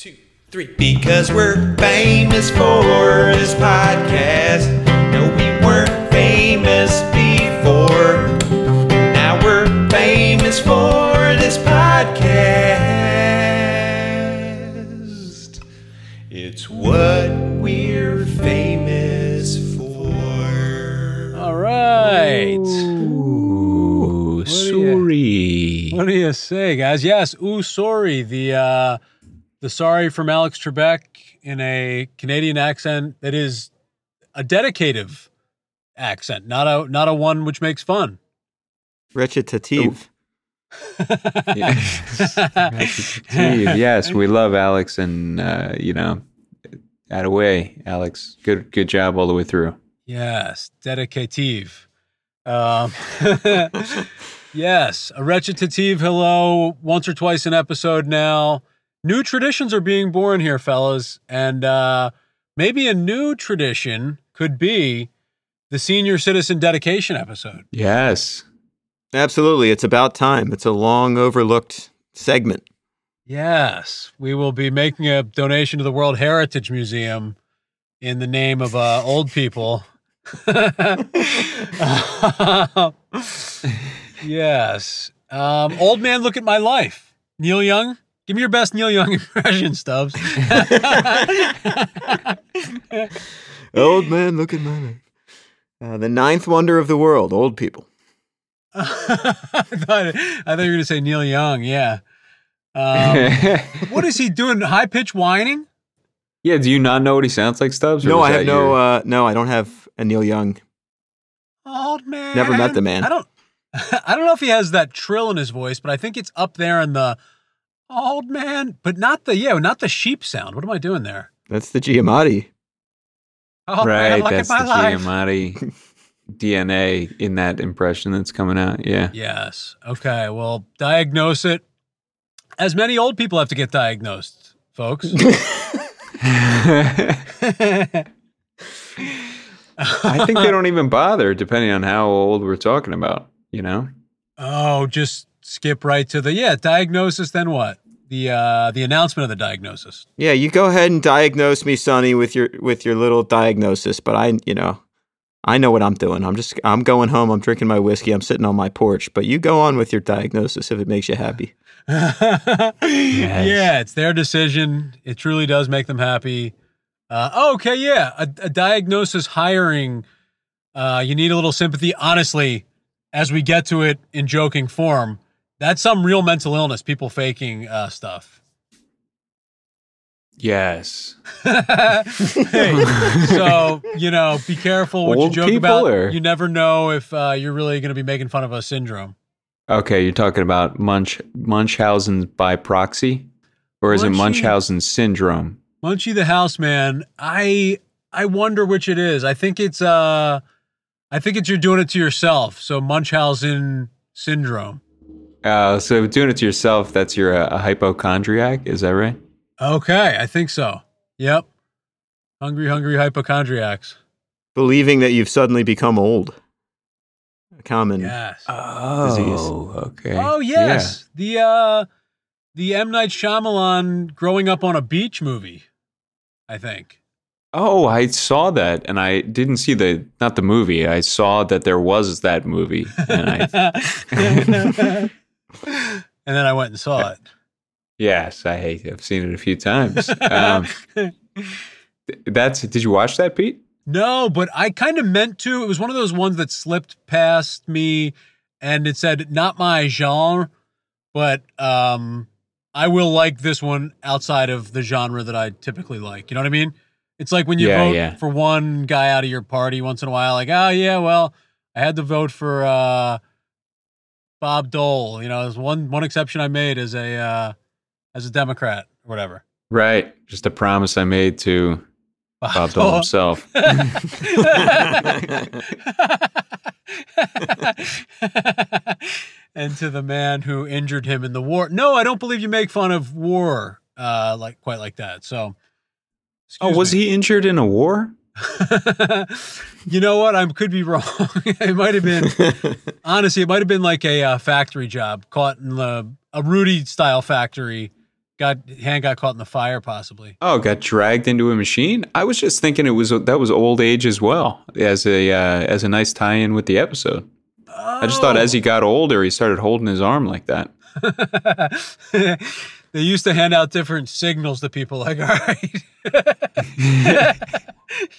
two, three. Because we're famous for this podcast. No, we weren't famous before. Now we're famous for this podcast. It's what we're famous for. All right. Ooh, do sorry. What do you say, guys? Yes, ooh, sorry. The uh, the sorry from Alex Trebek in a Canadian accent that is a dedicative accent, not a not a one which makes fun. Recitative. Steve, yes, we love Alex, and uh, you know, out of way, Alex. Good, good job all the way through. Yes, dedicative. Um, yes, a recitative hello once or twice an episode now. New traditions are being born here, fellas, and uh, maybe a new tradition could be the senior citizen dedication episode. Yes, Absolutely. It's about time. It's a long overlooked segment. Yes, we will be making a donation to the World Heritage Museum in the name of uh, old people. yes. Um, old man, look at my life. Neil Young, give me your best Neil Young impression, Stubbs. Old man, look at my life. Uh, the ninth wonder of the world, old people. I thought I thought you were going to say Neil Young. Yeah. Um, what is he doing? High pitch whining? yeah. Do you not know what he sounds like, Stubbs? No, I have no. your- Uh, no, I don't have a Neil Young. Old man. Never met the man. I don't. I don't know if he has that trill in his voice, but I think it's up there in the old man, but not the yeah, not the sheep sound. What am I doing there? That's the Giamatti. Oh, right, man, look that's at the my life. Giamatti DNA in that impression that's coming out. Yeah. Yes. Okay. Well, diagnose it. As many old people have to get diagnosed, folks. I think they don't even bother, depending on how old we're talking about. You know. oh, just skip right to the yeah diagnosis. Then what? The uh the announcement of the diagnosis. Yeah, you go ahead and diagnose me, Sonny, with your with your little diagnosis. But I, you know, I know what I'm doing. I'm just I'm going home. I'm drinking my whiskey. I'm sitting on my porch. But you go on with your diagnosis if it makes you happy. Yeah, it's their decision. It truly does make them happy. Uh, oh, okay, yeah, a, a diagnosis hiring. Uh, you need a little sympathy. Honestly, as we get to it in joking form, that's some real mental illness. People faking uh, stuff. Yes. Hey, so you know, be careful what Old you joke about. or- You never know if uh, you're really going to be making fun of a syndrome. Okay, you're talking about Munch Munchausen by proxy, or is it Munchausen syndrome? Munchie the house man. I I wonder which it is. I think it's uh I think it's you're doing it to yourself. So Munchausen syndrome. Uh, so doing it to yourself, that's your uh, a hypochondriac, is that right? Okay, I think so. Yep. Hungry, hungry hypochondriacs. Believing that you've suddenly become old. A common. Yes. Oh, okay. oh yes. The uh the M Night Shyamalan growing up on a beach movie. I think. Oh, I saw that, and I didn't see the not the movie. I saw that there was that movie, and I and then I went and saw it. yes, I hate. I've seen it a few times. Um, that's. Did you watch that, Pete? No, but I kind of meant to. It was one of those ones that slipped past me and it said not my genre, but um I will like this one outside of the genre that I typically like. You know what I mean? It's like when you Yeah, vote yeah. for one guy out of your party once in a while like, "Oh yeah, well, I had to vote for uh Bob Dole." You know, there's one one exception I made as a uh as a Democrat or whatever. Right. Just a promise I made to Bob Dole himself. and to the man who injured him in the war. No, I don't believe you make fun of war uh, like quite like that. So, Oh, was he injured in a war? you know what? I could be wrong. it might have been honestly, it might have been like a uh, factory job caught in the a Rudy style factory got hand got caught in the fire, possibly. Oh, got dragged into a machine. I was just thinking it was that was old age as well as a uh, as a nice tie-in with the episode. I just thought as he got older, he started holding his arm like that. They used to hand out different signals to people like, all right,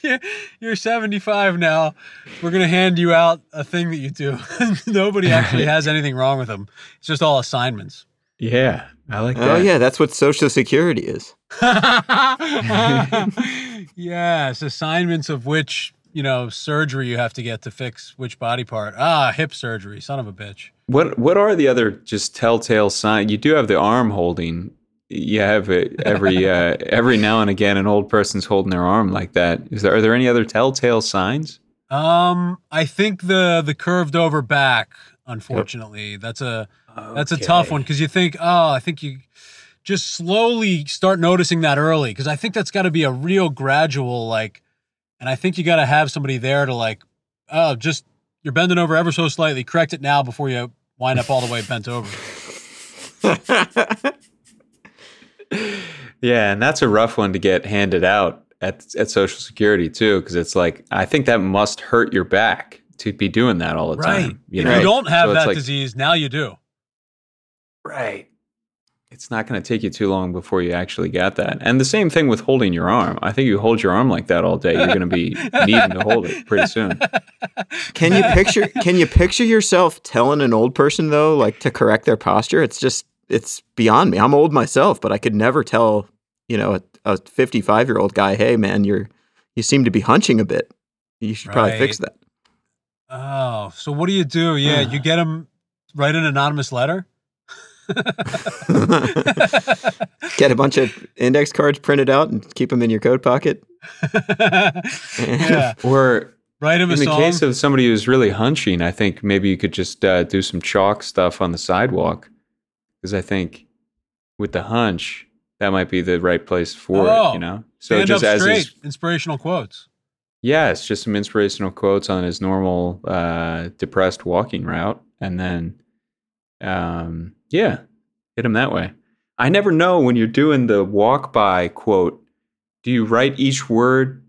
you're- you're 75 now. We're going to hand you out a thing that you do. Nobody actually has anything wrong with them. It's just all assignments. Yeah, I like that. Oh yeah, that's what Social Security is. yes, assignments of which, you know, surgery you have to get to fix which body part. Ah, hip surgery, son of a bitch. What what are the other just telltale signs? You do have the arm holding. You have it every uh, every now and again. An old person's holding their arm like that. Is there are there any other telltale signs? Um, I think the the curved over back, unfortunately, that's a that's a tough one because you think, oh, I think you just slowly start noticing that early because I think that's got to be a real gradual like, and I think you got to have somebody there to like, oh, just you're bending over ever so slightly, correct it now before you wind up all the way bent over. Yeah, and that's a rough one to get handed out at at Social Security too, because it's like I think that must hurt your back to be doing that all the Right. time. You if know, you don't have So that like- disease, now you do. Right. It's not going to take you too long before you actually get that. And the same thing with holding your arm. I think you hold your arm like that all day, you're going to be needing to hold it pretty soon. Can you picture? Can you picture yourself telling an old person though, like to correct their posture? It's just it's beyond me. I'm old myself, but I could never tell you know a, a 55 year old guy, hey man, you're you seem to be hunching a bit. You should probably fix that. Oh, so what do you do? Yeah, you get them write an anonymous letter. Get a bunch of index cards printed out and keep them in your coat pocket. yeah, Or write him a in the song. case of somebody who's really hunching, I think maybe you could just uh, do some chalk stuff on the sidewalk. Because I think with the hunch, that might be the right place for Oh, it, you know? So Stand just up as straight. he's Inspirational quotes. Yeah, just some inspirational quotes on his normal uh, depressed walking route, and then, um, yeah, hit him that way. I never know when you're doing the walk by quote. Do you write each word?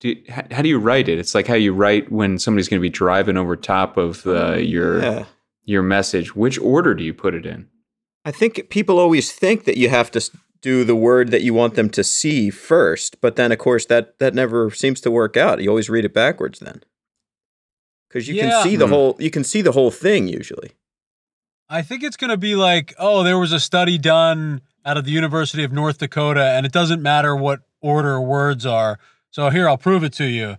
Do you, how, how do you write it? It's like how you write when somebody's going to be driving over top of the, your Yeah. your message. Which order do you put it in? I think people always think that you have to do the word that you want them to see first, but then of course that that never seems to work out. You always read it backwards then. Cuz you Yeah. can see the Hmm. whole you can see the whole thing usually. I think it's going to be like, oh, there was a study done out of the University of North Dakota, and it doesn't matter what order words are. So here, I'll prove it to you.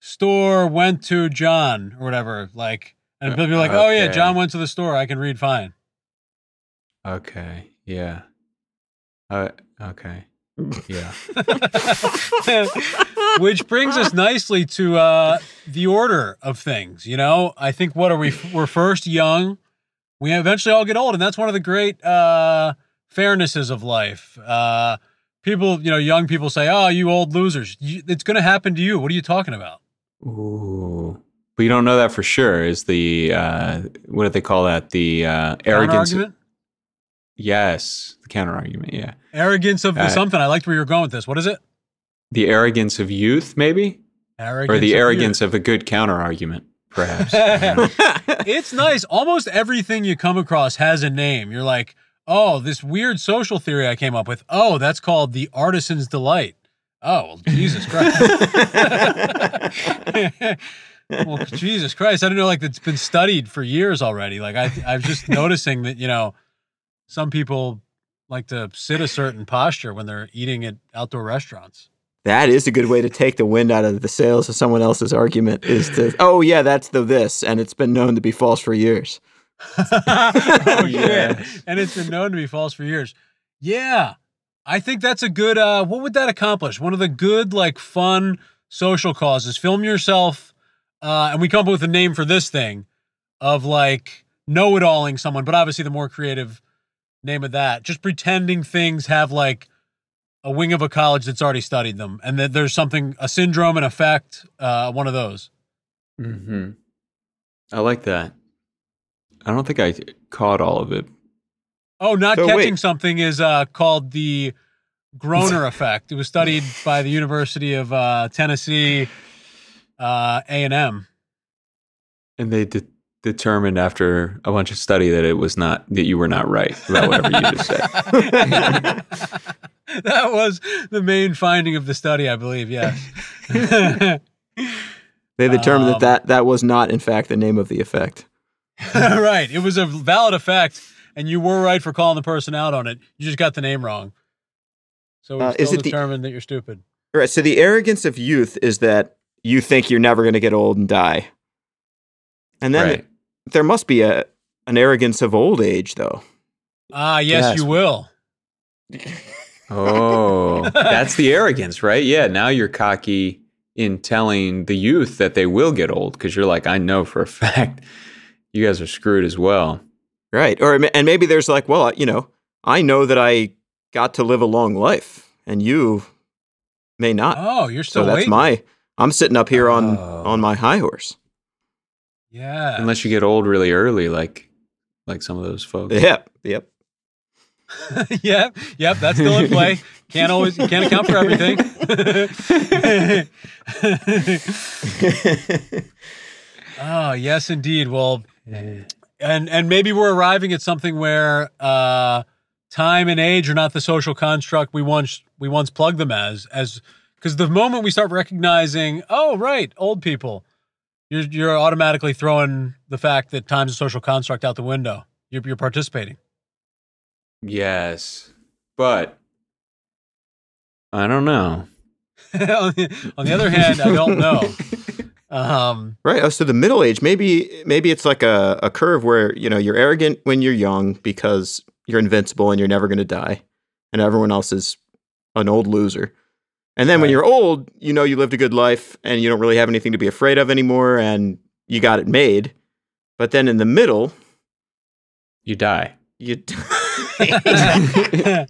Store went to John or whatever. Like, and people be like, oh yeah, John went to the store. I can read fine. Okay, yeah. Uh, okay, yeah. Which brings us nicely to uh, the order of things. You know, I think what are we? We're first young. We eventually all get old, and that's one of the great uh, fairnesses of life. Uh, people, you know, young people say, "Oh, you old losers." You, it's going to happen to you. What are you talking about? Ooh. But you don't know that for sure. Is the uh, what do they call that? The uh, arrogance. Argument? Yes, the counter argument. Yeah, Arrogance of the Uh, something. I liked where you're going with this. What is it? the arrogance of youth, maybe, Arrogance. or the of arrogance of a good counter argument, perhaps. I don't know. it's nice. Almost everything you come across has a name. You're like, oh, this weird social theory I came up with. Oh, that's called the artisan's delight. Oh, well, Jesus Christ. well, Jesus Christ. I don't know, like it's been studied for years already. Like I, I'm just noticing that, you know, some people like to sit a certain posture when they're eating at outdoor restaurants. That is a good way to take the wind out of the sails of someone else's argument is to oh yeah, that's the this and it's been known to be false for years. oh shit! Yes. And it's been known to be false for years. Yeah, I think that's a good. uh What would that accomplish? One of the good, like, fun social causes. Film yourself, uh and we come up with a name for this thing of like know-it-alling someone, but obviously the more creative name of that, just pretending things have like a wing of a college that's already studied them, and that there's something a syndrome, an effect, uh, one of those. hmm I like that. I don't think I caught all of it, Oh, not So catching wait. something is uh, called the Groner effect. It was studied by the University of uh, Tennessee uh, A&M. And they de- determined after a bunch of study that it was not that you were not right about whatever you just said. that was the main finding of the study, I believe. Yes. They determined Um, that, that that was not, in fact, the name of the effect. right. It was a valid effect, and you were right for calling the person out on it. You just got the name wrong. So we Uh, still is it the- determined that you're stupid. All right. So the arrogance of youth is that you think you're never going to get old and die, and then right. There must be a an arrogance of old age, though. Ah, yes, Yes. you will. Oh, that's the arrogance, right? Yeah. Now you're cocky in telling the youth that they will get old because you're like, I know for a fact you guys are screwed as well. Right. Or and maybe there's like, well, you know, I know that I got to live a long life, and you may not. Oh, you're still. so still that's waiting. my. I'm sitting up here on Oh. on my high horse. Yeah. Unless you get old really early, like like some of those folks. Yep. Yep. yep, yep, that's still in play. Can't always can't account for everything. oh, yes indeed. Well, and and maybe we're arriving at something where uh time and age are not the social construct we once we once plugged them as as because the moment we start recognizing, oh right, old people, you're you're automatically throwing the fact that time's a social construct out the window. You're you're participating. Yes. But I don't know. on, the, on the other hand, I don't know. Um, Right. Oh, so the middle age, maybe maybe it's like a, a curve where you know you're arrogant when you're young because you're invincible and you're never going to die, and everyone else is an old loser. And then when you're old, you know you lived a good life and you don't really have anything to be afraid of anymore, and you got it made. But then in the middle, You die. you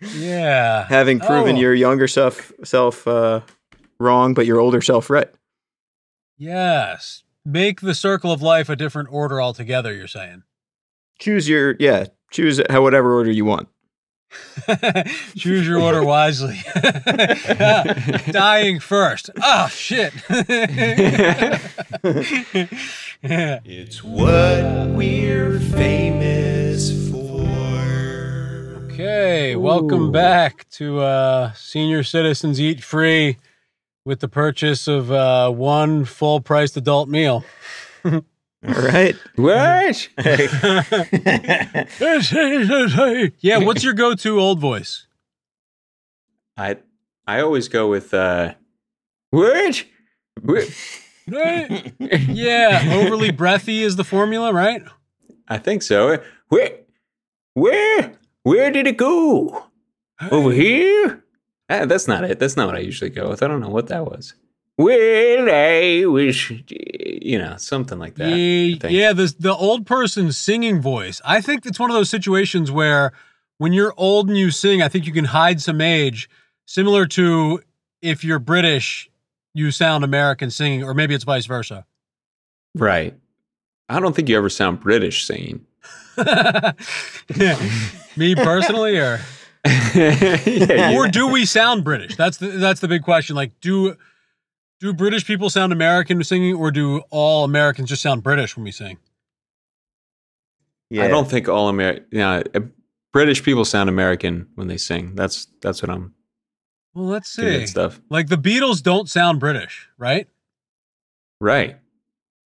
yeah. having proven Oh. your younger self self uh, wrong, but your older self right. Yes. Make the circle of life a different order altogether, you're saying. Choose your yeah. Choose how whatever order you want. Choose your order wisely. Dying first. Oh, shit. It's what we're famous for. Okay, welcome back to uh, Senior Citizens Eat Free with the purchase of uh, one full priced adult meal. All right. What? yeah, what's your go to old voice? I I always go with uh what? What? Yeah, overly breathy is the formula, right? I think so. Where where where did it go? Over here? Ah, that's not it. That's not what I usually go with. I don't know what that was. Well, I wish, you know, something like that. Yeah, yeah, the the old person's singing voice. I think it's one of those situations where when you're old and you sing, I think you can hide some age, similar to if you're British, you sound American singing, or maybe it's vice versa. Right. I don't think you ever sound British singing. Me personally, or yeah, or do we sound British? That's the that's the big question. Like, do do British people sound American singing, or do all Americans just sound British when we sing? Yeah. I don't think all American, yeah, uh, British people sound American when they sing. That's that's what I'm Well, let's see. stuff. Like the Beatles don't sound British, right? Right.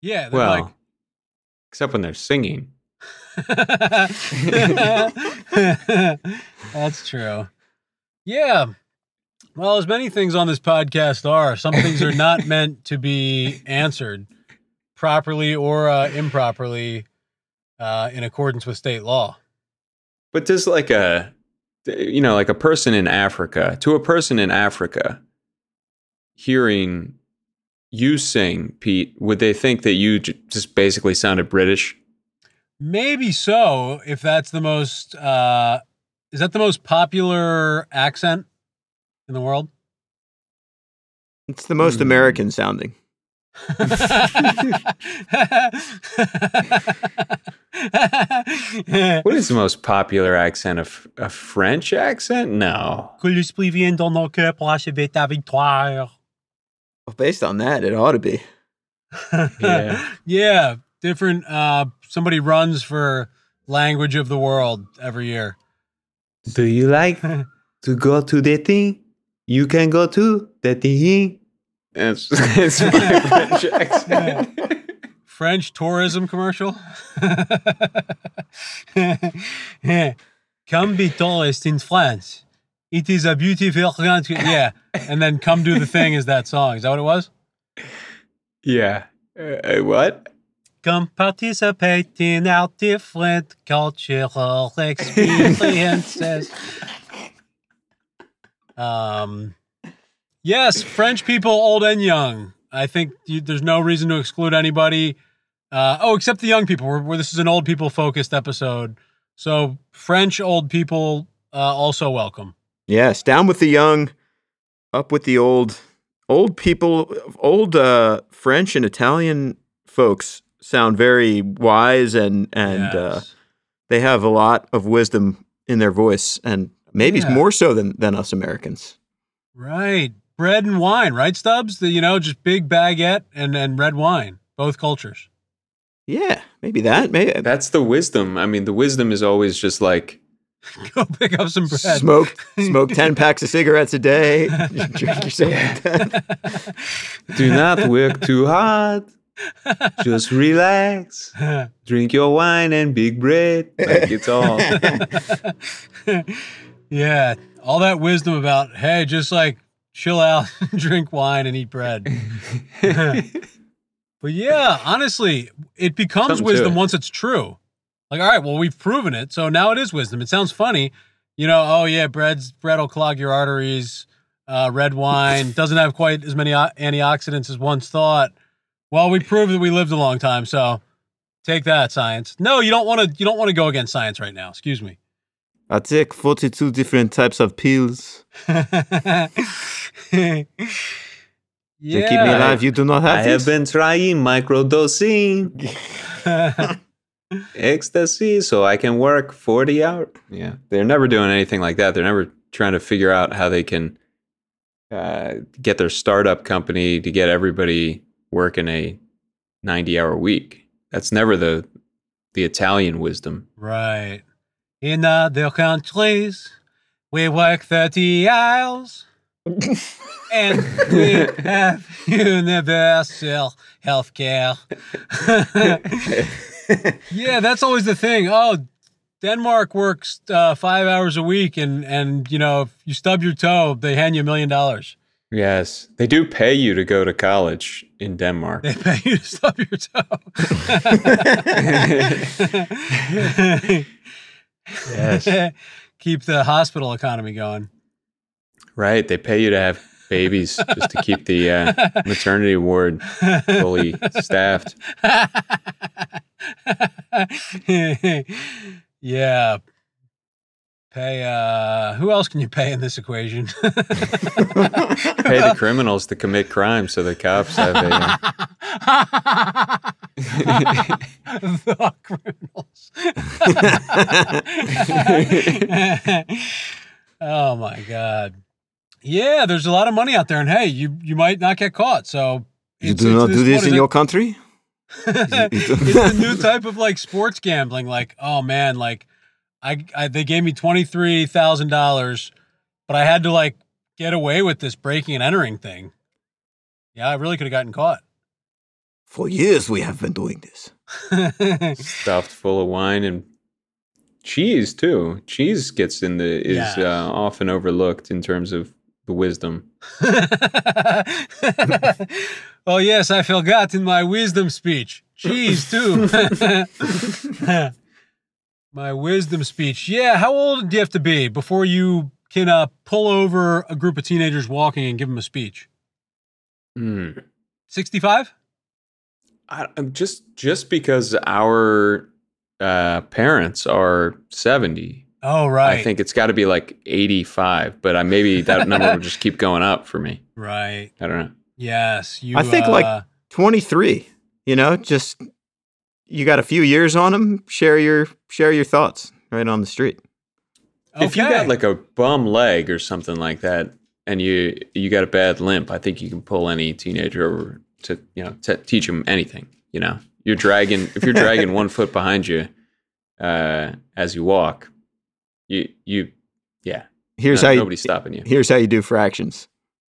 Yeah. they're Well, like, except when they're singing. That's true. Yeah. Well, as many things on this podcast are, some things are not meant to be answered properly or uh, improperly uh, in accordance with state law. But does like a, you know, like a person in Africa, to a person in Africa, hearing you sing, Pete, would they think that you j- just basically sounded British? Maybe so, if that's the most, uh, is that the most popular accent in the world? It's the most Hmm. American sounding. What is the most popular accent? A, f- a French accent? No. Que l'esprit vienne dans nos cœurs pour achever ta victoire. Well, based on that, it ought to be. Yeah. yeah, different. Uh, somebody runs for language of the world every year. Do you like to go to the thing? You can go to the thing. That's, that's my French accent. French tourism commercial. come be tourist in France. It is a beautiful country. Yeah, and then come do the thing is that song. Is that what it was? yeah. Uh, what? Come participate in our different cultural experiences. Um, yes, French people, old and young. I think you, there's no reason to exclude anybody. Uh, oh, except the young people. This is an old people focused episode, so French old people uh, also welcome. Yes, down with the young, up with the old. Old people, old uh, French and Italian folks sound very wise and and uh, they have a lot of wisdom in their voice, and maybe Yeah. more so than than us Americans. right, bread and wine, right, Stubbs? The, you know, just big baguette and and red wine, both cultures. Yeah, maybe that. Maybe uh, That's the wisdom. I mean, the wisdom is always just like, Go pick up some bread. smoke smoke ten packs of cigarettes a day. Drink yourself. do not work too hard. Just relax. Drink your wine and big bread. Like it's all. Yeah, all that wisdom about hey, just like chill out, drink wine, and eat bread. but yeah, honestly, it becomes Something wisdom it. once it's true. Like, all right, well, we've proven it, so now it is wisdom. It sounds funny, you know. Oh yeah, bread's bread will clog your arteries. Uh, red wine doesn't have quite as many o- antioxidants as once thought. Well, we proved that we lived a long time, so take that, science. No, you don't want to. You don't want to go against science right now. Excuse me. I take forty-two different types of pills yeah. to keep me alive. You do not have I have been trying microdosing ecstasy so I can work 40 hours. Yeah. They're never doing anything like that. They're never trying to figure out how they can uh, get their startup company to get everybody working a 90 hour week. That's never the the Italian wisdom. Right. In other countries, we work 30 hours and we have universal health care. yeah, that's always the thing. Oh, Denmark works uh, five hours a week, and, and, you know, if you stub your toe, they hand you a million dollars. Yes. They do pay you to go to college in Denmark. They pay you to stub your toe. Yes. Keep the hospital economy going. Right. They pay you to have babies just to keep the uh, maternity ward fully staffed. yeah. Pay uh who else can you pay in this equation? Pay the criminals to commit crime so the cops have a. the criminals. oh my god. Yeah, there's a lot of money out there and hey, you you might not get caught. So You do it's not do this is in it? your country? it's a new type of like sports gambling. Like, oh man, like I, I they gave me twenty three thousand dollars, but I had to like get away with this breaking and entering thing. Yeah, I really could have gotten caught. For years we have been doing this. stuffed full of wine and cheese too. Cheese gets in the is Yes. uh, often overlooked in terms of the wisdom. oh yes, I forgot in my wisdom speech. Cheese too. my wisdom speech. Yeah, how old do you have to be before you can uh, pull over a group of teenagers walking and give them a speech? Hmm. Sixty-five. I, I'm just just because our uh, parents are seventy, Oh right. I think it's got to be like eighty-five. But I, maybe that number will just keep going up for me. right. I don't know. Yes. You. I think, like, uh, 23. You know, just you got a few years on him. Share your share your thoughts right on the street. If you got like a bum leg or something like that, and you you got a bad limp, I think you can pull any teenager over to you know to teach them anything. You know, you're dragging if you're dragging one foot behind you uh, as you walk, you you yeah, Here's no- how you nobody's stopping you. here's how you do fractions,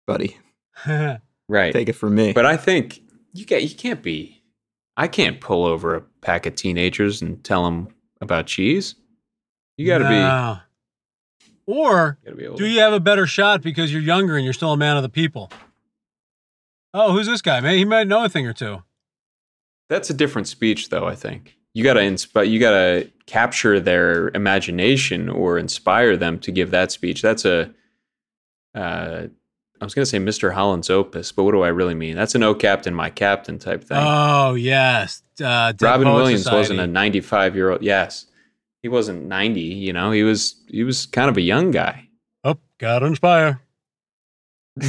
buddy. Right. Take it from me. But I think you get you can't be. I can't pull over a pack of teenagers and tell them about cheese. You got to be. Or be do you have a better shot because you're younger and you're still a man of the people? Oh, who's this guy? Man, he might know a thing or two. That's a different speech, though. I think you got to inspire. You got to capture their imagination or inspire them to give that speech. That's a. Uh, I was going to say Mr. Holland's opus, but what do I really mean? That's an "Oh Captain, My Captain" type thing. Oh yes, uh, Robin Williams Society. wasn't a 95 year old. Yes, he wasn't 90. You know, he was he was kind of a young guy. Oh, gotta inspire.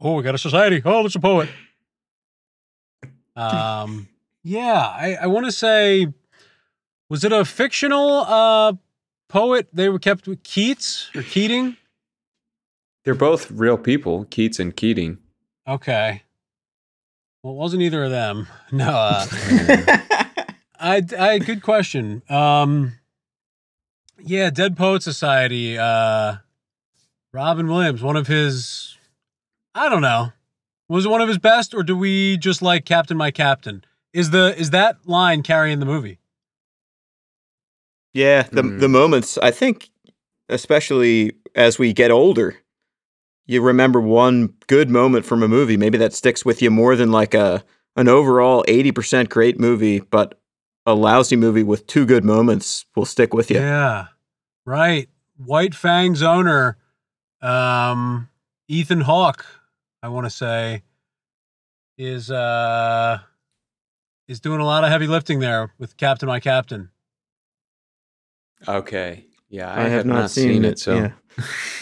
oh, we got a society. Oh, there's a poet. Um, yeah, I, I want to say, was it a fictional uh poet? They were kept with Keats or Keating. They're both real people, Keats and Keating. Okay. Well, it wasn't either of them. No. Uh, I, I good question. Um, yeah, Dead Poet Society. Uh, Robin Williams, one of his. I don't know. Was it one of his best, or do we just like Captain My Captain? Is the is that line carrying the movie? Yeah, the Mm. the moments I think, especially as we get older, you remember one good moment from a movie. Maybe that sticks with you more than like a an overall eighty percent great movie, but a lousy movie with two good moments will stick with you. Yeah, right. White Fang's owner, um, Ethan Hawke, I want to say, is uh is doing a lot of heavy lifting there with Captain My Captain. Okay. Yeah, I, have, not, seen, it. so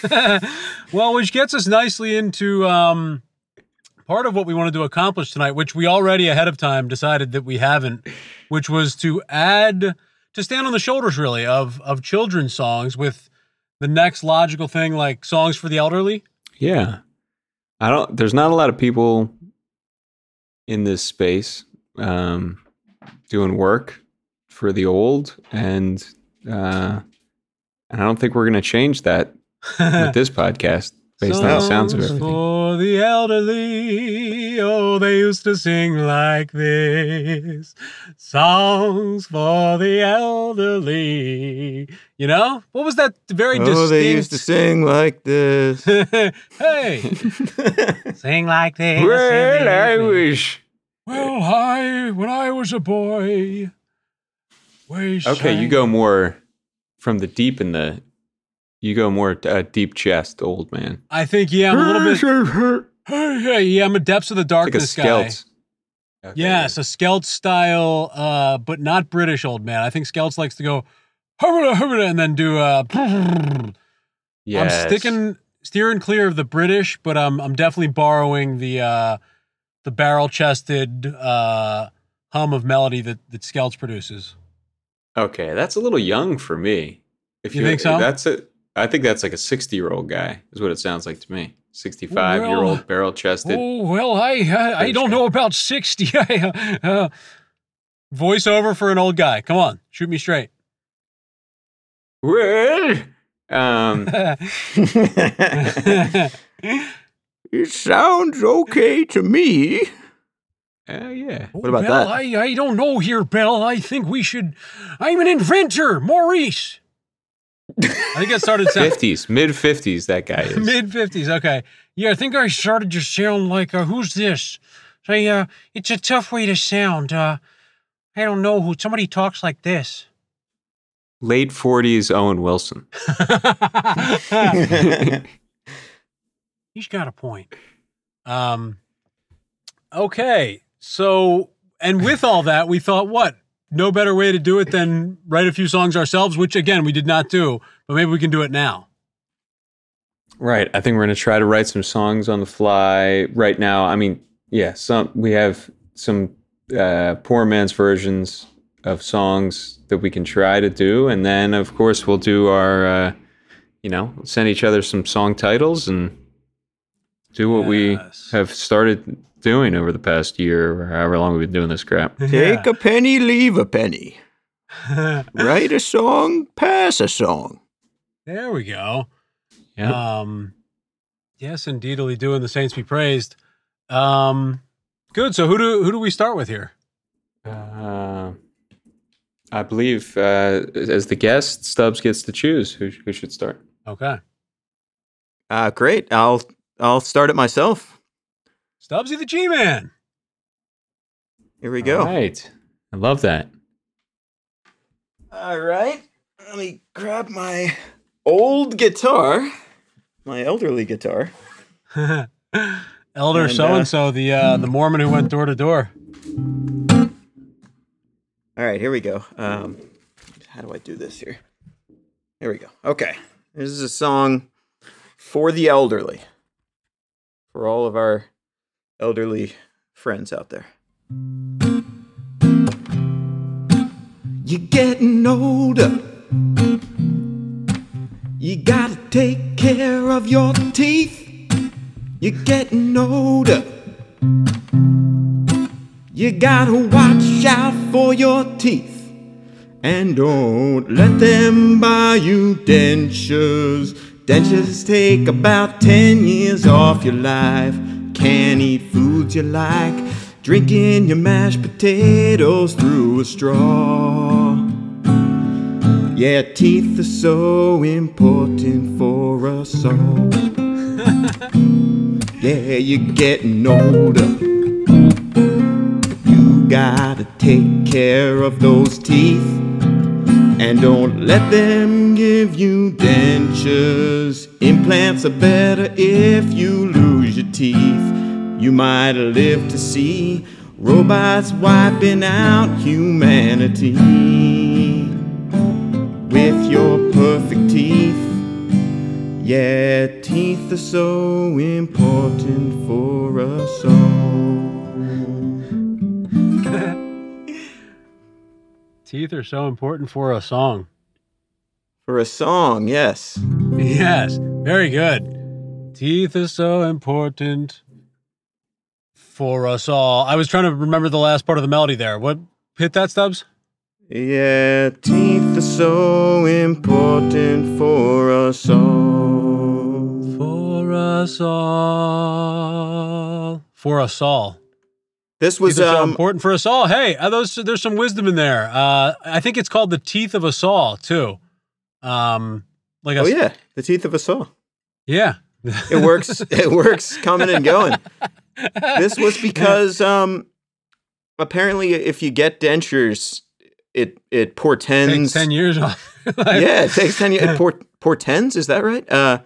yeah. well, which gets us nicely into um, part of what we wanted to accomplish tonight, which we already ahead of time decided that we haven't, which was to add to stand on the shoulders really of of children's songs with the next logical thing like songs for the elderly. yeah. I don't. There's not a lot of people in this space um, doing work for the old, and uh, and I don't think we're going to change that with this podcast based on the sounds of Songs everything. For the elderly, oh, they used to sing like this. Songs for the elderly. You know what was that very Oh, distinct? they used to sing like this. hey, sing like this. Well, I wish. Well, hi, when I was a boy. we Okay, you go more from the deep in the. You go more uh, deep chest, old man. I think yeah, I'm a little bit. Hey, hey, yeah, I'm a depths of the Like a darkness guy. skelt. Okay, Yes, a Skelt style, uh, but not British old man. I think Skelts likes to go "Hubba, hubba," and then do uh, Yes. I'm sticking steering clear of the British, but I'm I'm definitely borrowing the uh, the barrel chested uh, hum of melody that that Skelts produces. Okay, that's a little young for me. If You think so? That's it. I think that's like a sixty-year-old guy. Is what it sounds like to me. Sixty-five-year-old Well- barrel-chested. Oh well, I I, I don't know about sixty. I, uh, voiceover for an old guy. Come on, shoot me straight. Well, um, it sounds okay to me. Uh, yeah. What about Belle, that? I, I don't know here, Belle. I think we should. I'm an inventor, Maurice. I think I started sound, Fifties, mid fifties. That guy is. mid fifties. Okay, yeah, I think I started to sound like uh, who's this? I, uh, it's a tough way to sound. Uh, I don't know who. Somebody talks like this. Late forties. Owen Wilson. He's got a point. Um. Okay, so and with all that, we thought, what? No better way to do it than write a few songs ourselves, which again we did not do, but maybe we can do it now. Right. I think we're going to try to write some songs on the fly right now. I mean, yeah, some we have some uh, poor man's versions of songs that we can try to do, and then of course we'll do our, uh, you know, send each other some song titles and do what we have started doing over the past year or however long we've been doing this crap. Take a penny, leave a penny. Write a song, pass a song. there we go. Yeah. Um, yes, indeedly doing the saints be praised. Um, good. So who do who do we start with here? Uh, I believe uh, as the guest, Stubbs gets to choose who, who should start. Okay, Uh, great. I'll I'll start it myself. Stubbsy the G Man. Here we go. All right. I love that. All right. Let me grab my old guitar, my elderly guitar. Elder so and so, the uh, the Mormon who went door to door. All right, here we go. Um, how do I do this here? Here we go. Okay. This is a song for the elderly, for all of our elderly friends out there. You're getting older. You gotta take care of your teeth. You're getting older. You gotta watch out for your teeth. And don't let them buy you dentures. Dentures take about 10 years off your life. Can't eat foods you like. Drinking your mashed potatoes through a straw. Yeah, teeth are so important for us all. yeah, you're getting older. You gotta take care of those teeth. And don't let them give you dentures. Implants are better if you lose your teeth. You might live to see robots wiping out humanity. With your perfect teeth. Yeah, teeth are so important for us all. Teeth are so important for a song. For a song, yes. Yes, very good. Teeth are so important for us all. I was trying to remember the last part of the melody there. What hit that, Stubbs? Yeah, teeth are so important for us all. For us all. For us all. This was so um important for us all. Hey, those, there's some wisdom in there. Uh, I think it's called the teeth of a saw too. Um, like a, oh yeah, the teeth of a saw. yeah. It works. it works coming and going. This was because um apparently if you get dentures, it it portends. Takes ten years off. yeah, it takes ten years. It port, portends. Is that right? Uh,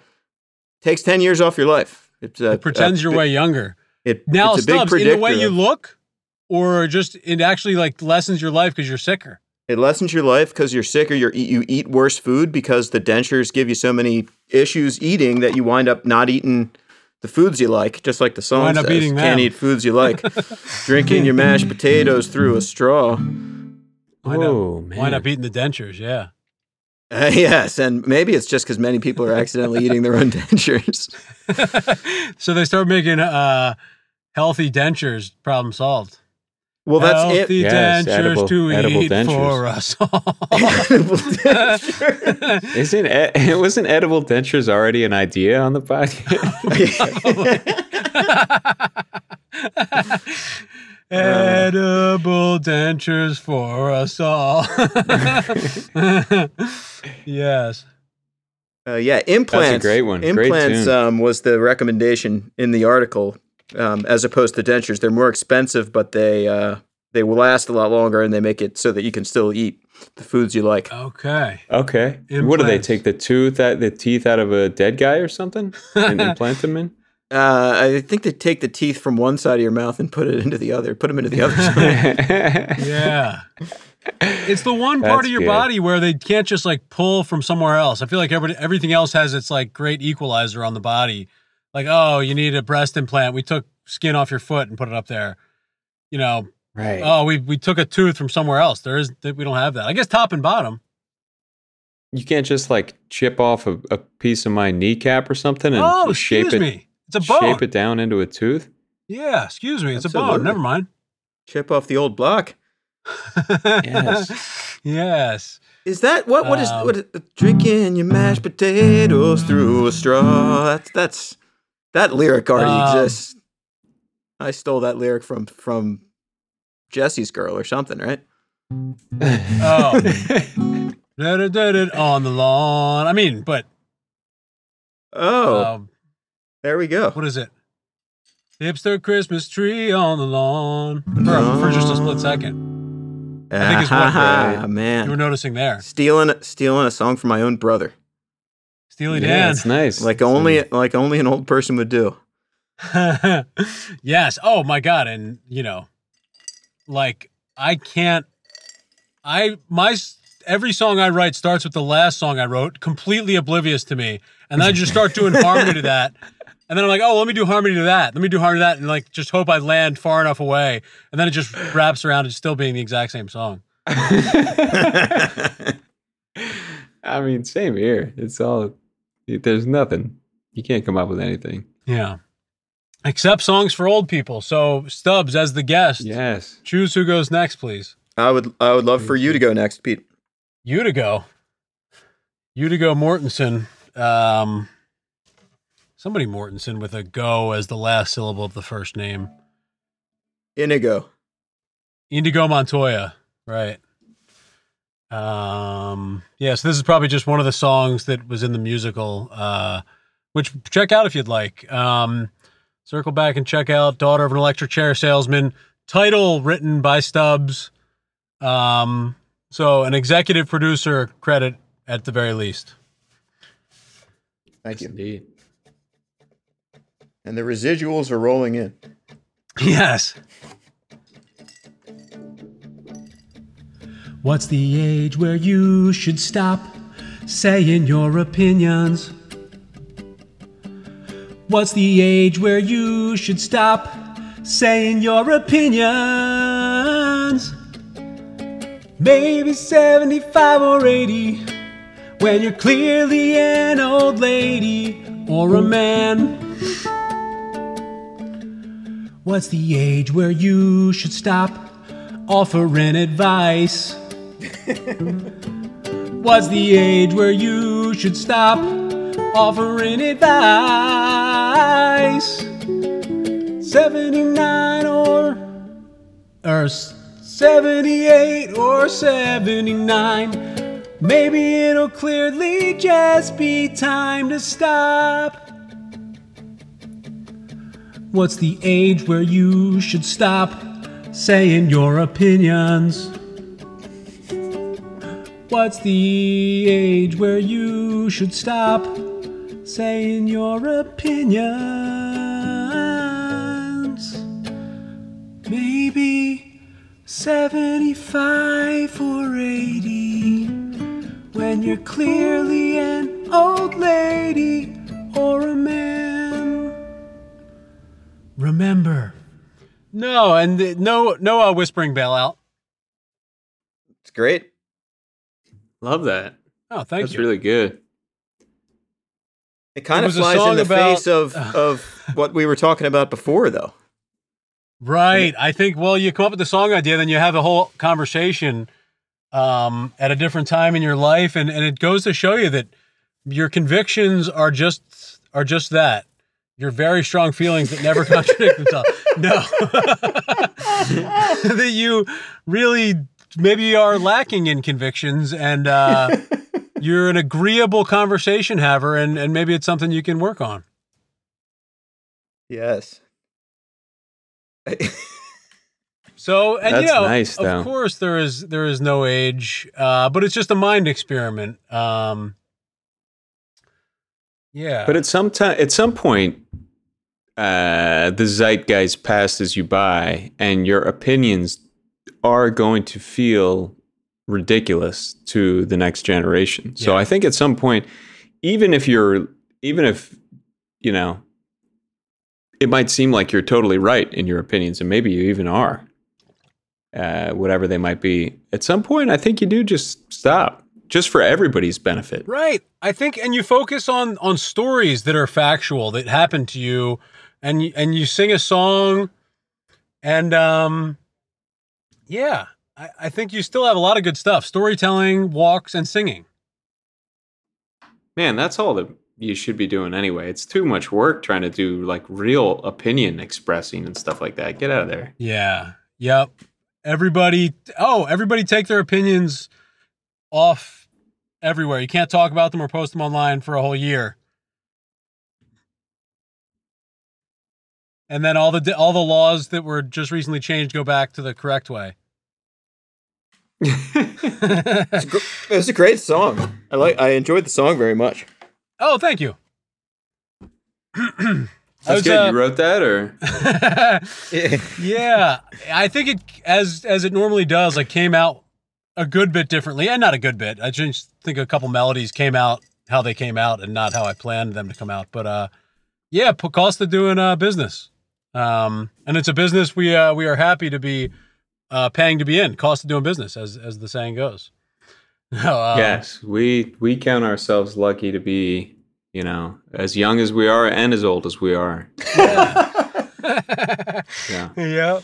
takes ten years off your life. It's a, It pretends you're way younger. It, Now, it's a big Stubbs, in the way you look, or just it actually like lessens your life because you're sicker. It lessens your life because you're sick or you're, you eat worse food because the dentures give you so many issues eating that you wind up not eating the foods you like, just like the song Wind up says. eating Can't them. eat foods you like. Drinking your mashed potatoes through a straw. Wind oh up, man. wind up eating the dentures. Yeah. Uh, yes, and maybe it's just because many people are accidentally eating their own dentures. so they start making uh, healthy dentures. Problem solved. Well, that's healthy it. Yes, dentures edible- to edible eat dentures. for us all. Edible dentures. Isn't e- wasn't edible dentures already an idea on the podcast? Edible dentures for us all. yes. Uh, yeah, implants. That's a great one. Great Implants tune. um, was the recommendation in the article, um, as opposed to dentures. They're more expensive, but they uh, they will last a lot longer, and they make it so that you can still eat the foods you like. Okay. okay. What do they take the tooth out the teeth out of a dead guy or something and implant them in? Uh, I think they take the teeth from one side of your mouth and put it into the other. Put them into the other side. Yeah. It's the one part That's of your good. body where they can't just like pull from somewhere else. I feel like everybody, everything else has its like great equalizer on the body. Like, oh, you need a breast implant. We took skin off your foot and put it up there. You know, Right. oh, we we took a tooth from somewhere else. There is we don't have that. I guess top and bottom. you can't just like chip off a, a piece of my kneecap or something and oh, shape excuse it me. It's a bone. shape it down into a tooth. Yeah, excuse me. It's a bone. Never mind. Chip off the old block. Yes. yes. Is that what? What is Um, what? is- Drinking your mashed potatoes through a straw. That's that's that lyric already Um, exists. I stole that lyric from from Jessie's girl or something, right? Oh. On the lawn. I mean, but Oh, um, there we go. what is it? Hipster Christmas tree on the lawn. For, for just a split second. I think it's what- Ah, You were noticing there. stealing stealing a song from my own brother, Steely yeah, Dan. it's nice. like only like only an old person would do. yes. Oh my god. And you know, like I can't. I my every song I write starts with the last song I wrote, completely oblivious to me, and then I just start doing harmony to that. And then I'm like, oh, let me do harmony to that. Let me do harmony to that, and like just hope I land far enough away. And then it just wraps around it still being the exact same song. I mean, same here. It's all there's nothing. You can't come up with anything. Yeah. Except songs for old people. So Stubbs, as the guest, Yes. choose who goes next, please. I would I would love for you to go next, Pete. You to go. You to go, Mortensen. Um, somebody Mortensen with a go as the last syllable of the first name. Inigo. Indigo Montoya. Right. Um, yeah, so this is probably just one of the songs that was in the musical, uh, which check out if you'd like. Um, circle back and check out Daughter of an Electric Chair Salesman. Title written by Stubbs. Um, so an executive producer credit at the very least. Thank you. Indeed. And the residuals are rolling in. Yes. What's the age where you should stop saying your opinions? What's the age where you should stop saying your opinions? Maybe 75 or 80 when you're clearly an old lady or a man. What's the age where you should stop offering advice? What's the age where you should stop offering advice? 79 or or 78 or 79. Maybe it'll clearly just be time to stop. What's the age where you should stop saying your opinions? What's the age where you should stop saying your opinions? Maybe 75 or 80 when you're clearly an old lady or a man. Remember. No, and uh, no, no uh, whispering bailout. It's great. Love that. Oh, thank That's you. That's really good. It kind It of flies in the about- face of of what we were talking about before, though. Right. I think, well, you come up with the song idea, then you have a whole conversation um, at a different time in your life. And, and it goes to show you that your convictions are just are just that. Your very strong feelings that never contradict themselves. No. that you really maybe are lacking in convictions and uh, you're an agreeable conversation haver and, and maybe it's something you can work on. Yes. So, and you know, nice, of though. course, there is there is no age, uh, but it's just a mind experiment. Um, yeah, But at some time, at some point, uh, the zeitgeist passes you by, and your opinions are going to feel ridiculous to the next generation. So Yeah. I think at some point, even if you're, even if, you know, it might seem like you're totally right in your opinions, and maybe you even are, uh, whatever they might be. At some point, I think you do just stop, just for everybody's benefit. Right. I think, and you focus on on stories that are factual that happened to you, and and you sing a song, and um, yeah, I, I think you still have a lot of good stuff: storytelling, walks, and singing. Man, that's all that you should be doing anyway. It's too much work trying to do like real opinion expressing and stuff like that. Get out of there. Yeah. Yep. Everybody. Oh, everybody take their opinions off everywhere. You can't talk about them or post them online for a whole year. And then all the all the laws that were just recently changed go back to the correct way. It's, gr- it's a great song. I like. I enjoyed the song very much. oh, thank you. That's was, good. uh, you wrote that, or yeah, I think it as as it normally does, like came out a good bit differently, and not a good bit. I just think a couple melodies came out how they came out, and not how I planned them to come out. But uh, yeah, P- Costa doing uh business, um, and it's a business we uh we are happy to be uh paying to be in. cost of doing business, as as the saying goes. No, um, yes, we we count ourselves lucky to be, you know, as young as we are and as old as we are. Yeah. yep.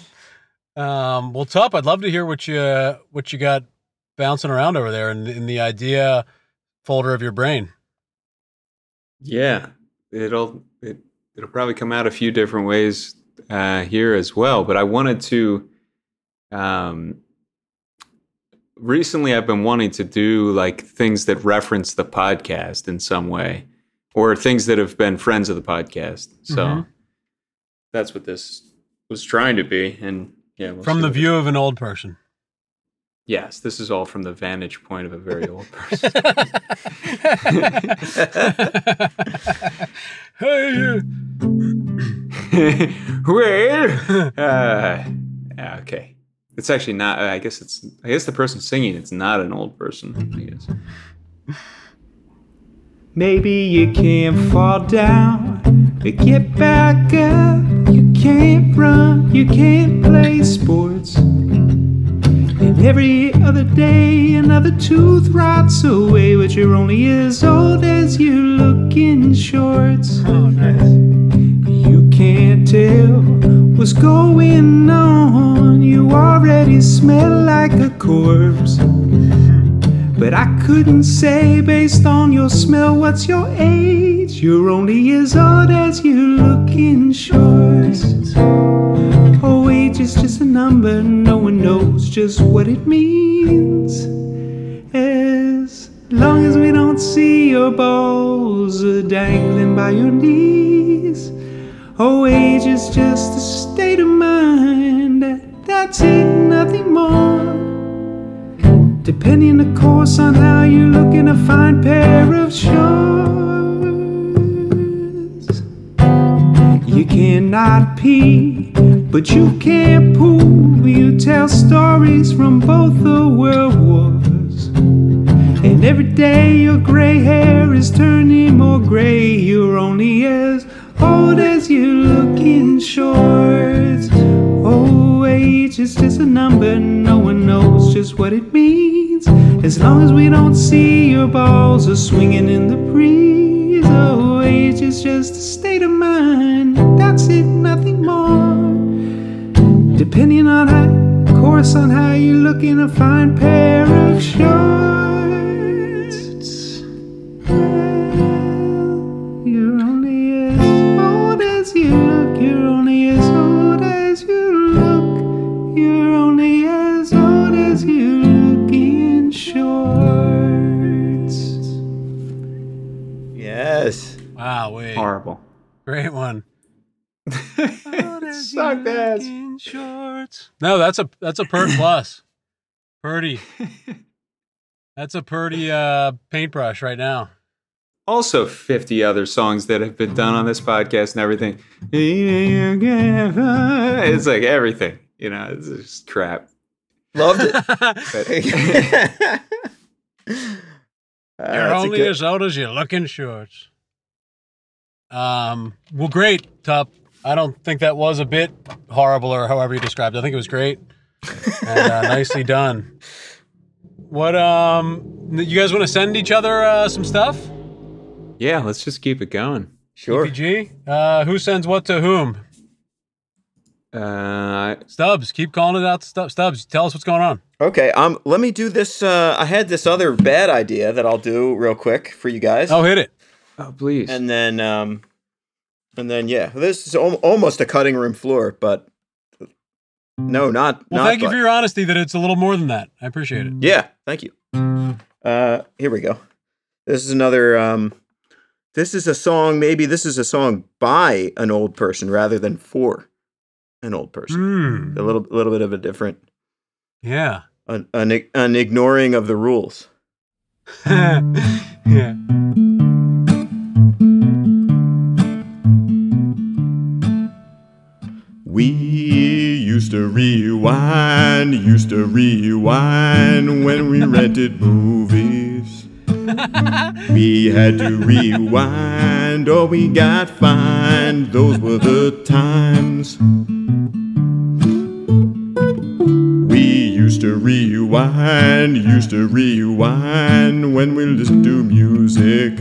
Um, well, Tup, I'd love to hear what you what you got bouncing around over there in, in the idea folder of your brain. Yeah, it'll it, it'll probably come out a few different ways uh, here as well. But I wanted to. Um, recently, I've been wanting to do like things that reference the podcast in some way, or things that have been friends of the podcast. So Mhm. that's what this was trying to be. And yeah, we'll From the view of an old person. Yes, this is all from the vantage point of a very old person. hey, well, uh, okay. It's actually not. I guess it's. I guess the person singing it's not an old person. I guess. Maybe you can't fall down, but get back up. You can't run, you can't play sports. Every other day, another tooth rots away, but you're only as old as you look in shorts. oh, nice. You can't tell what's going on. You already smell like a corpse. But I couldn't say based on your smell what's your age. You're only as old as you look in shorts. Age is just a number, no one knows just what it means. As long as we don't see your balls dangling by your knees. Oh, age is just a state of mind. That's it, nothing more. Depending, of course, on how you look in a fine pair of shorts. You cannot pee, but you can poo. You tell stories from both the world wars. And every day your gray hair is turning more gray. You're only as old as you look in shorts. Oh, age is just a number, no one knows just what it means. As long as we don't see your balls are swinging in the breeze. Oh, age is just a state of mind, that's it, nothing more. Depending on how, of course, on how you look in a fine pair of shorts. Well, you're only as old as you look. You're only as old as you look. You're only as old as you look in shorts. Yes. Wow, wait. Horrible. Great one. Sucked ass. In shorts. No, that's a that's a pert plus. Purdy. That's a Purdy uh, paintbrush right now. Also, 50 other songs that have been done on this podcast and everything. It's like everything, you know, it's just crap. Loved it. Uh, You're that's only good- as old as your looking shorts. Um. Well, great, Top. I don't think that was a bit horrible or however you described. it. I think it was great and uh, nicely done. What um? You guys want to send each other uh, some stuff? Yeah, let's just keep it going. Sure. PG. Uh, who sends what to whom? Uh, Stubbs. Keep calling it out. Stu- Stubbs. Tell us what's going on. Okay. Um. Let me do this. Uh, I had this other bad idea that I'll do real quick for you guys. Oh, hit it. oh, please. And then, um, and then, yeah, this is al- almost a cutting room floor, but no, not. Well, not thank you for your honesty. That it's a little more than that. I appreciate it. Yeah, thank you. Uh, here we go. This is another. Um, this is a song. Maybe this is a song by an old person rather than for an old person. Hmm. A little, little bit of a different, Yeah. an, an, an ignoring of the rules. yeah. We used to rewind, used to rewind when we rented movies. We had to rewind or we got fined. Those were the times. We used to rewind, used to rewind when we listened to music.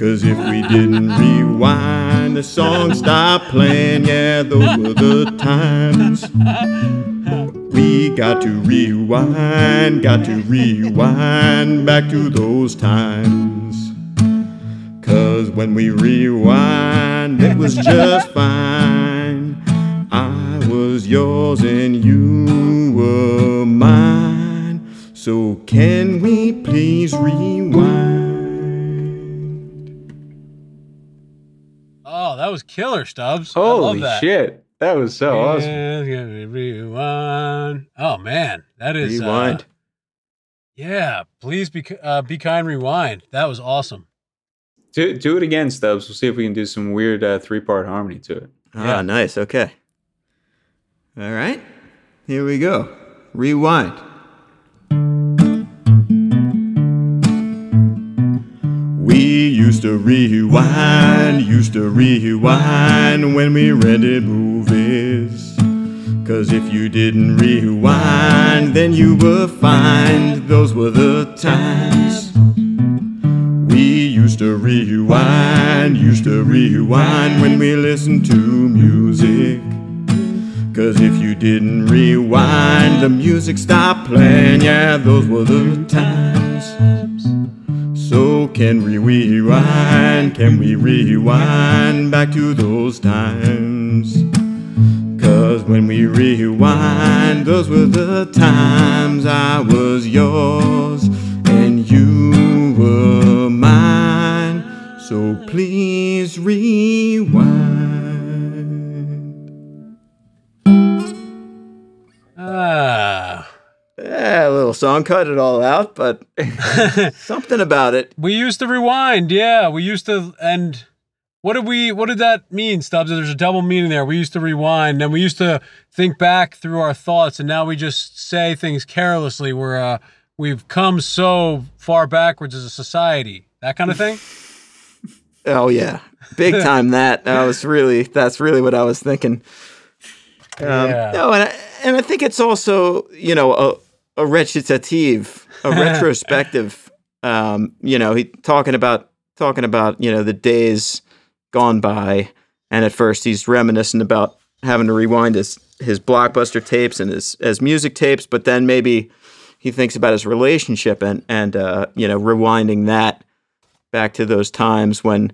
Cause if we didn't rewind, the song stopped playing. Yeah, those were the times. We got to rewind, got to rewind back to those times. Cause when we rewind, it was just fine. I was yours and you were mine. So can we please rewind? That was killer, Stubbs. I love Holy that. shit. That was so awesome. Yeah, yeah, rewind. Oh man, that is uh, Rewind. yeah, please be uh, be kind. Rewind. That was awesome. Do, do it again, Stubbs. We'll see if we can do some weird uh, three part harmony to it. Ah, nice. Okay. All right. Here we go. Rewind. We used to rewind, used to rewind when we rented movies. Cause if you didn't rewind, then you were fined. Those were the times. We used to rewind, used to rewind when we listened to music. Cause if you didn't rewind, the music stopped playing. Yeah, those were the times. Can we rewind? Can we rewind back to those times? Cause when we rewind, those were the times I was yours and you were mine. So please rewind. Little song cut it all out, but something about it. we used to rewind. Yeah, we used to. And what did we? What did that mean, Stubbs? There's a double meaning there. We used to rewind, and we used to think back through our thoughts, and now we just say things carelessly. We're uh, we've come so far backwards as a society. That kind of thing. Oh yeah, big time. That that was really that's really what I was thinking. Um, Yeah. No, and I, and I think it's also you know a recitative, a retrospective. Um, you know, he talking about talking about you know the days gone by, and at first he's reminiscent about having to rewind his his blockbuster tapes and his his music tapes, but then maybe he thinks about his relationship and and uh, you know rewinding that back to those times when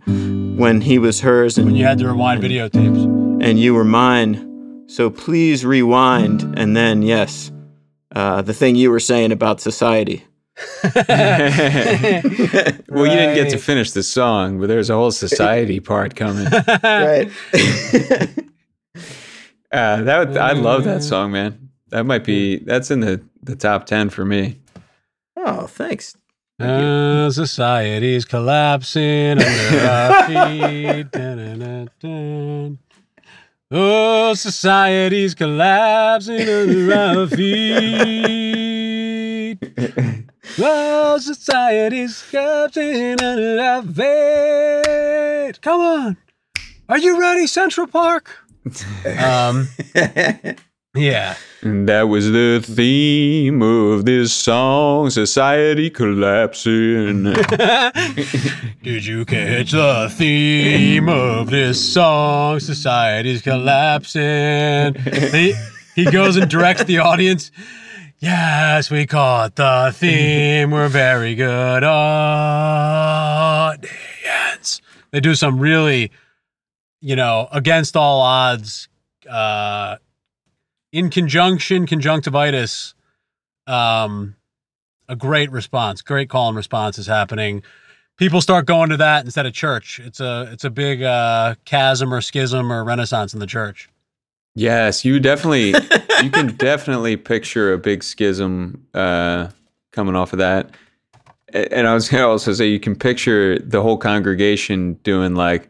when he was hers and When you had to rewind videotapes. and you were mine. So please rewind, and then yes, uh, the thing you were saying about society. well, you didn't get to finish the song, but there's a whole society part coming. Uh, Right. that would, I love that song, man. That might be that's in the the top ten for me. oh, thanks. Uh, society's collapsing under our feet. Dun, dun, dun, dun. Oh, society's collapsing under our feet. Oh, society's collapsing under our feet. Come on. Are you ready, Central Park? um, yeah. And that was the theme of this song, Society Collapsing. Did you catch the theme of this song? Society's collapsing. he, he goes and directs the audience. Yes, we caught the theme. We're very good audience. They do some really, you know, against all odds, uh, in conjunction, conjunctivitis, um, a great response, great call and response is happening. People start going to that instead of church. It's a it's a big uh, chasm or schism or renaissance in the church. yes, you definitely, you can definitely picture a big schism uh, coming off of that. And I was going to also say you can picture the whole congregation doing like,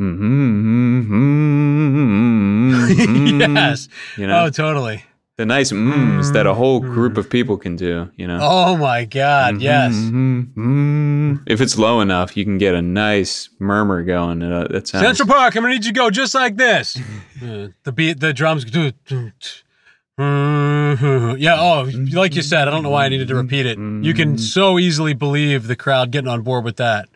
mm-hmm, mm-hmm, mm-hmm, yes. you know, Oh, totally. the nice mms that a whole group of people can do, you know. Oh my God. Yes. If it's low enough, you can get a nice murmur going. Uh, that sounds. Central Park, I'm gonna need you to go just like this. Uh, the beat, the drums. Yeah. Oh, like you said, I don't know why I needed to repeat it. You can so easily believe the crowd getting on board with that.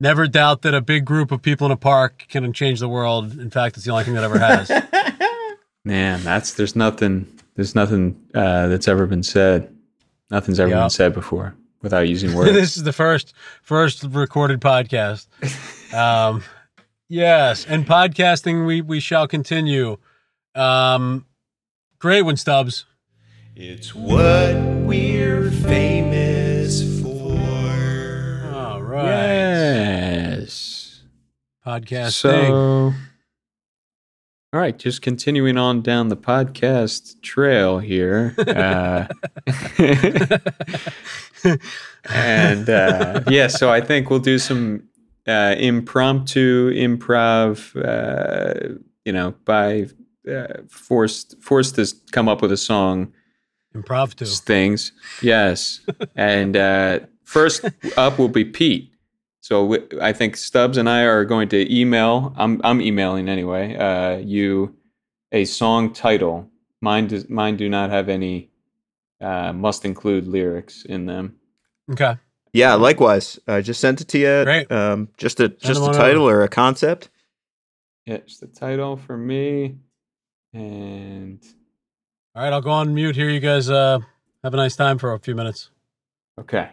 Never doubt that a big group of people in a park can change the world. In fact, it's the only thing that ever has. Man, that's there's nothing. There's nothing uh, that's ever been said. Nothing's ever Yeah. been said before without using words. this is the first first recorded podcast. Um, yes, and podcasting we we shall continue. Um, great one, Stubbs. It's what we're famous for. All right, yes. Podcasting. So, all right, just continuing on down the podcast trail here. Uh, and uh, yeah, so I think we'll do some uh, impromptu improv. Uh, you know, by uh, forced forced to come up with a song Improv things. Yes. and uh, first up will be Pete. So w- I think Stubbs and I are going to email. I'm I'm emailing anyway. Uh, you a song title. Mine does mine do not have any. Uh, must include lyrics in them. Okay. Yeah, likewise. I just sent it to you. Great. Um, just a just a on title or a concept. Yeah, it's the title for me. And All right, I'll go on mute here. You guys uh, have a nice time for a few minutes. okay,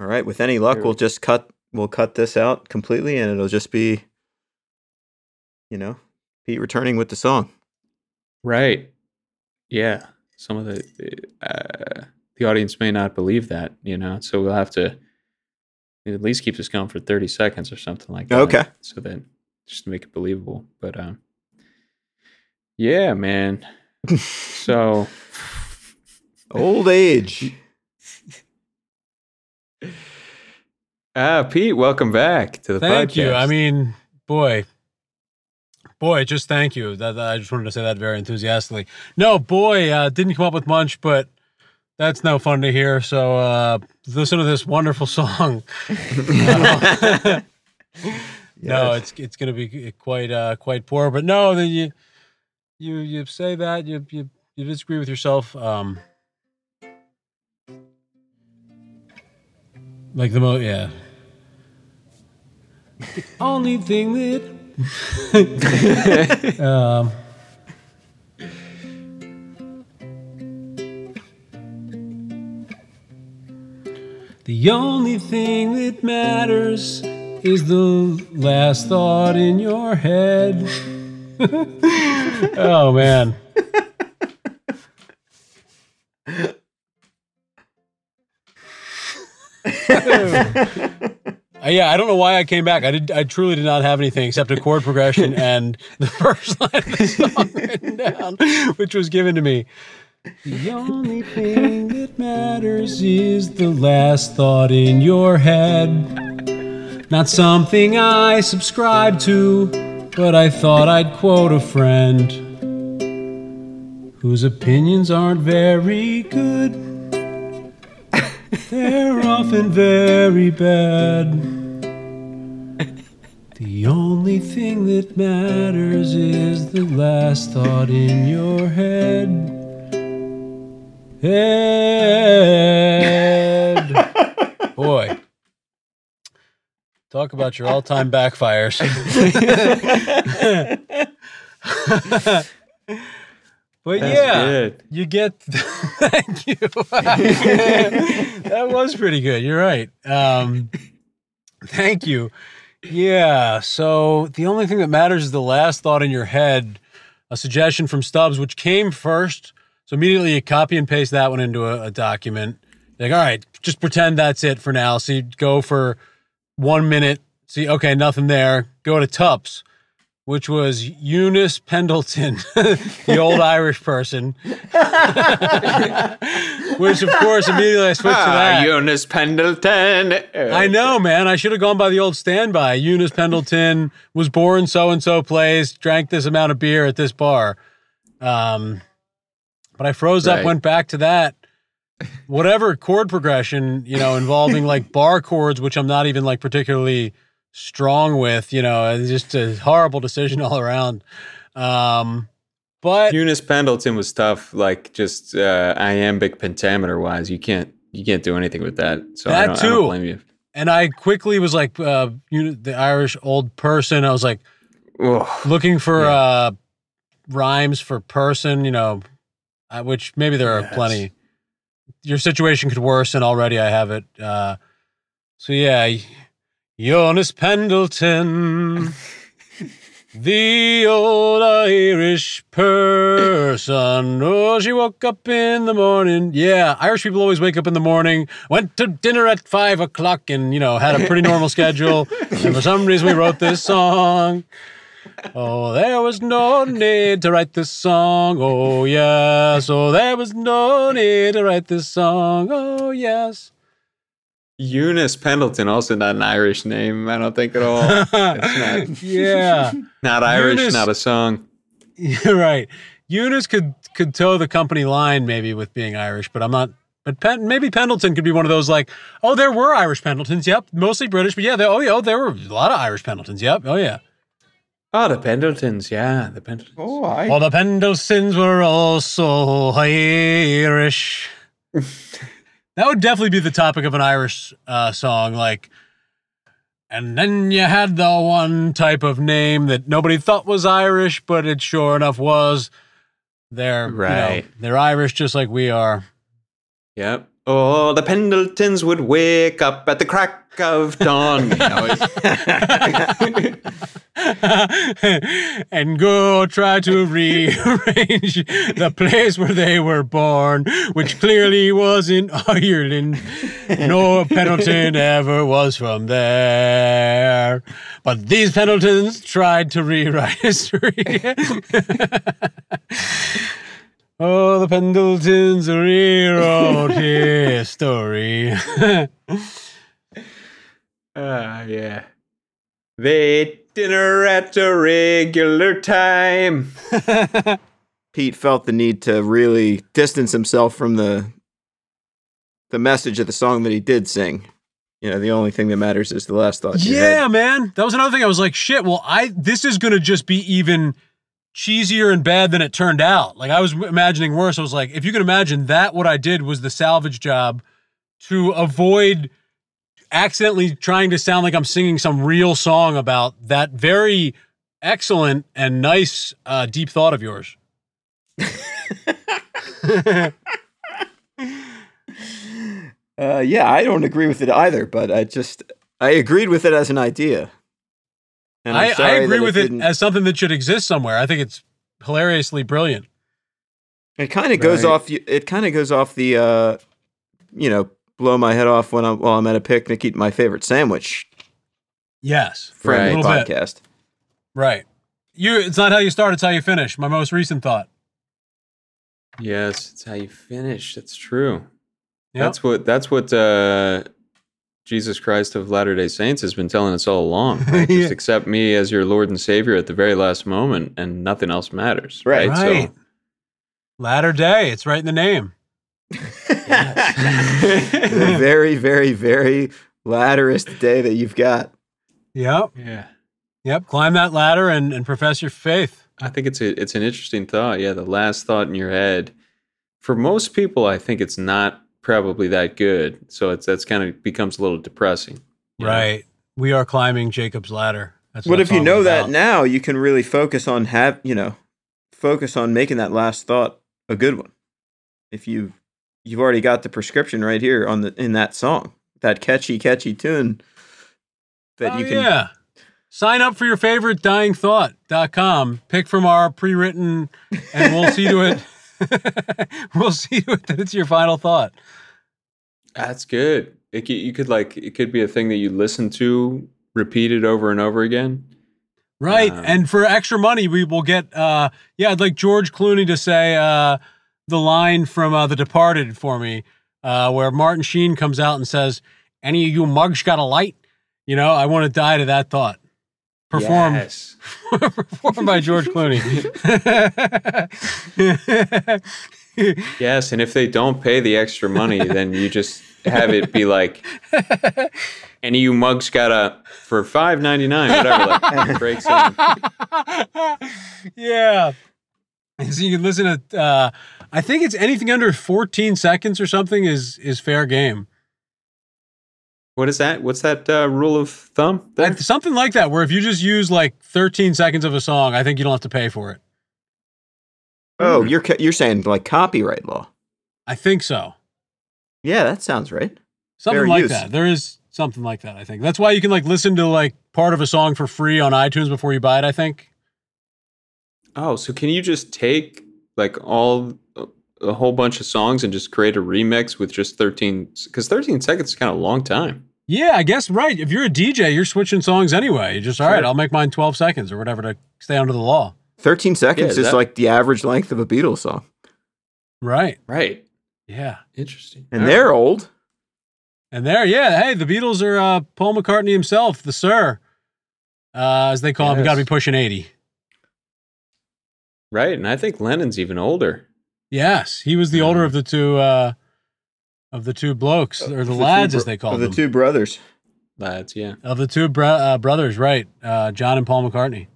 All right. With any luck, we'll we- just cut. We'll cut this out completely, and it'll just be, you know, Pete returning with the song. right, yeah. Some of the uh, the audience may not believe that, you know. So we'll have to at least keep this going for thirty seconds or something like that. Okay. So that just to make it believable. But um, yeah, man. so Old age. Ah, Pete, welcome back to the Thank you. I mean, boy, boy, just thank you. That, I just wanted to say that very enthusiastically. No, boy, uh, didn't come up with much, but that's no fun to hear. So uh, listen to this wonderful song. Uh, No, it's it's going to be quite uh, quite poor. But no, then you you you say that you you you disagree with yourself. Um, like the mo yeah. The only thing that um. The only thing that matters is the last thought in your head. oh man. Uh, yeah, I don't know why I came back. I did. I truly did not have anything except a chord progression and the first line of the song written down, which was given to me. The only thing that matters is the last thought in your head. Not something I subscribe to, but I thought I'd quote a friend whose opinions aren't very good. They're often very bad. The only thing that matters is the last thought in your head. Head. Boy. Talk about your all time backfires. but That's yeah, good. you get. Thank you. that was pretty good. You're right. Um, thank you. Yeah. So the only thing that matters is the last thought in your head. A suggestion from Stubbs, which came first. So immediately you copy and paste that one into a, a document. Like, all right, just pretend that's it for now. So you go for one minute. See, okay, nothing there. Go to Tups, which was Eunice Pendleton, the old Irish person. which, of course, immediately I switched to Ah, that. Eunice Pendleton. I know, man. I should have gone by the old standby. Eunice Pendleton was born so and so place, drank this amount of beer at this bar. Um, but I froze up, went back to that. Whatever chord progression, you know, involving like bar chords, which I'm not even like particularly strong with, you know, just a horrible decision all around. Um, but Eunice Pendleton was tough, like just uh, iambic pentameter wise. You can't you can't do anything with that. So I That don't, I too. don't blame you. and I quickly was like, uh, you know, the Irish old person. I was like, Ugh. looking for Yeah. uh rhymes for person you know uh, which maybe there are Yes. plenty your situation could worsen already i have it uh so yeah Jonas Pendleton the old Irish person. Oh, she woke up in the morning. Yeah, Irish people always wake up in the morning, went to dinner at five o'clock, and, you know, had a pretty normal schedule. And for some reason, we wrote this song. Oh, there was no need to write this song. Oh, yes. Oh, there was no need to write this song. Oh, yes. Eunice Pendleton, also not an Irish name, I don't think at all. It's not yeah. not Irish, Eunice- not a song. You're right. Eunice could could toe the company line maybe with being Irish, but I'm not. But Pen, maybe Pendleton could be one of those like, oh, there were Irish Pendletons. Yep, mostly British, but yeah, there, oh yeah, oh, there were a lot of Irish Pendletons. Yep, oh yeah. Oh, the Pendletons, yeah, the Pendletons. Oh, I All the Pendletons were also Irish. That would definitely be the topic of an Irish uh, song, like. And then you had the one type of name that nobody thought was Irish, but it sure enough was. They're right. Right. they're Irish just like we are. Yep. Oh, the Pendletons would wake up at the crack of dawn. You know, and go try to rearrange the place where they were born, which clearly was in Ireland. No Pendleton ever was from there. But these Pendletons tried to rewrite history. oh, the Pendletons rewrote history. Ah, yeah. They ate dinner at a regular time. Pete felt the need to really distance himself from the the message of the song that he did sing. You know, the only thing that matters is the last thought. in your head. Yeah, man. That was another thing. I was like, shit, well, I this is gonna just be even cheesier and bad than it turned out. Like I was imagining worse. I was like, if you can imagine that what I did was the salvage job to avoid accidentally trying to sound like I'm singing some real song about that very excellent and nice uh, deep thought of yours. Uh, yeah, I don't agree with it either, but I just I agreed with it as an idea. And I'm I, I agree that with it didn't- as something that should exist somewhere. I think it's hilariously brilliant. It kind of goes Right. off. It kind of goes off the, uh, you know, blow my head off when I'm while I'm at a picnic eating my favorite sandwich. Yes. Friendly Right. Little bit. podcast. Right. You it's not how you start, it's how you finish. My most recent thought. Yes, it's how you finish. That's true. Yep. That's what that's what uh Jesus Christ of Latter Day Saints has been telling us all along. Right? Yeah. Just accept me as your Lord and Savior at the very last moment, and nothing else matters. Right. Right. Right. Latter day. It's right in the name. The very, very, very latterest day that you've got. Yep. yeah. Yep. Climb that ladder and, and profess your faith. I think it's a, it's an interesting thought. Yeah, the last thought in your head. For most people, I think it's not probably that good. So it's that's kind of becomes a little depressing. you know? Right. We are climbing Jacob's ladder. That's But that if you song's know that now, you can really focus on have you know, focus on making that last thought a good one. If you you've already got the prescription right here on the in that song, that catchy, catchy tune that oh, you can. yeah. Sign up for your favorite dyingthought.com. Pick from our pre-written and we'll see to it. we'll see to it that it's your final thought. That's good. It, c- you could like it could be a thing that you listen to repeated over and over again. Right. Um, and for extra money, we will get uh yeah, I'd like George Clooney to say uh the line from uh, The Departed for me, uh, where Martin Sheen comes out and says, Any of you mugs got a light? You know, I want to die to that thought. Performed Yes. performed by George Clooney. Yes, and if they don't pay the extra money, then you just have it be like, and you mugs got a for five ninety nine, whatever. Like breaks in. yeah. And So you can listen to uh I think it's anything under 14 seconds or something is is fair game. What is that? What's that uh, rule of thumb? There? Like, something like that, where if you just use like 13 seconds of a song, I think you don't have to pay for it. Oh, you're you're saying like copyright law? I think so. Yeah, that sounds right. Something Fair like use. that. There is something like that, I think. That's why you can like listen to like part of a song for free on iTunes before you buy it, I think. Oh, so can you just take like all a whole bunch of songs and just create a remix with just thirteen? Because thirteen seconds is kind of a long time. Yeah, I guess right. If you're a DJ, you're switching songs anyway. You just all right, Sure. I'll make mine 12 seconds or whatever to stay under the law. Thirteen seconds Yeah, is that- like the average length of a Beatles song, Right. Right. Yeah. Interesting. and All they're old. And there, yeah, hey, the Beatles are uh, Paul McCartney himself, the Sir, uh, as they call him. Got to be pushing eighty. right. And I think Lennon's even older. Yes, he was the older of the two uh, of the two blokes or the, Of lads, two as bro- they call of them, the two brothers. Lads, yeah. of the two bro- uh, brothers, right? Uh, John and Paul McCartney.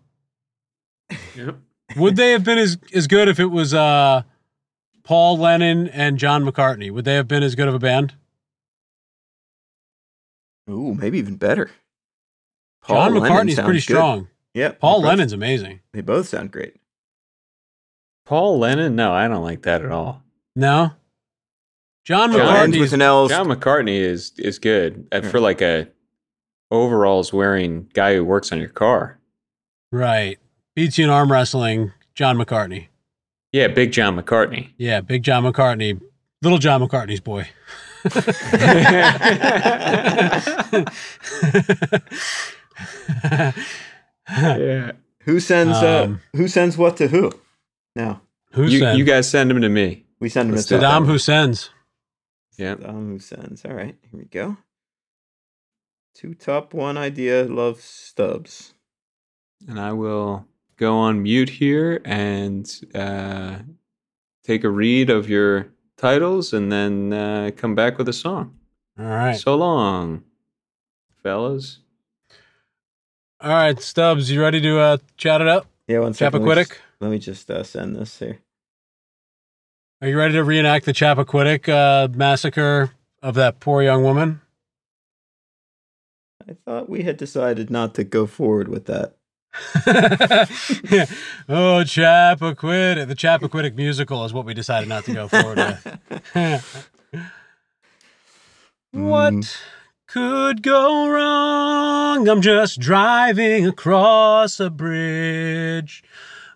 Yep. Would they have been as as good if it was uh, Paul Lennon and John McCartney? Would they have been as good of a band? Ooh, maybe even better. John Lennon McCartney's sounds pretty good. strong. Yeah, Paul they Lennon's amazing. They both sound great. Paul Lennon? No, I don't like that at all. No, John John McCartney. with an L. John McCartney is is good uh, for like a overalls wearing guy who works on your car. Right. Beats you in arm wrestling, John McCartney. Yeah, Big John McCartney. Yeah, big John McCartney. Little John McCartney's boy. yeah. Who sends uh, Um, who sends what to who? Now Who You, sent? you guys send them to me. we send them Let's a do that. Saddam Hussein's. Yeah. Saddam Hussein's. All right, here we go. Two top one idea. Love Stubbs. And I will go on mute here and uh, take a read of your titles and then uh, come back with a song. All right. So long, fellas. All right, Stubbs, you ready to uh, chat it up? Yeah, one second. Let me Chappaquiddick? Let me just uh, send this here. Are you ready to reenact the Chappaquiddick uh, massacre of that poor young woman? I thought we had decided not to go forward with that. yeah. Oh, Chappaquiddick. The Chappaquiddick musical is what we decided not to go forward with. What Mm. could go wrong? I'm just driving across a bridge.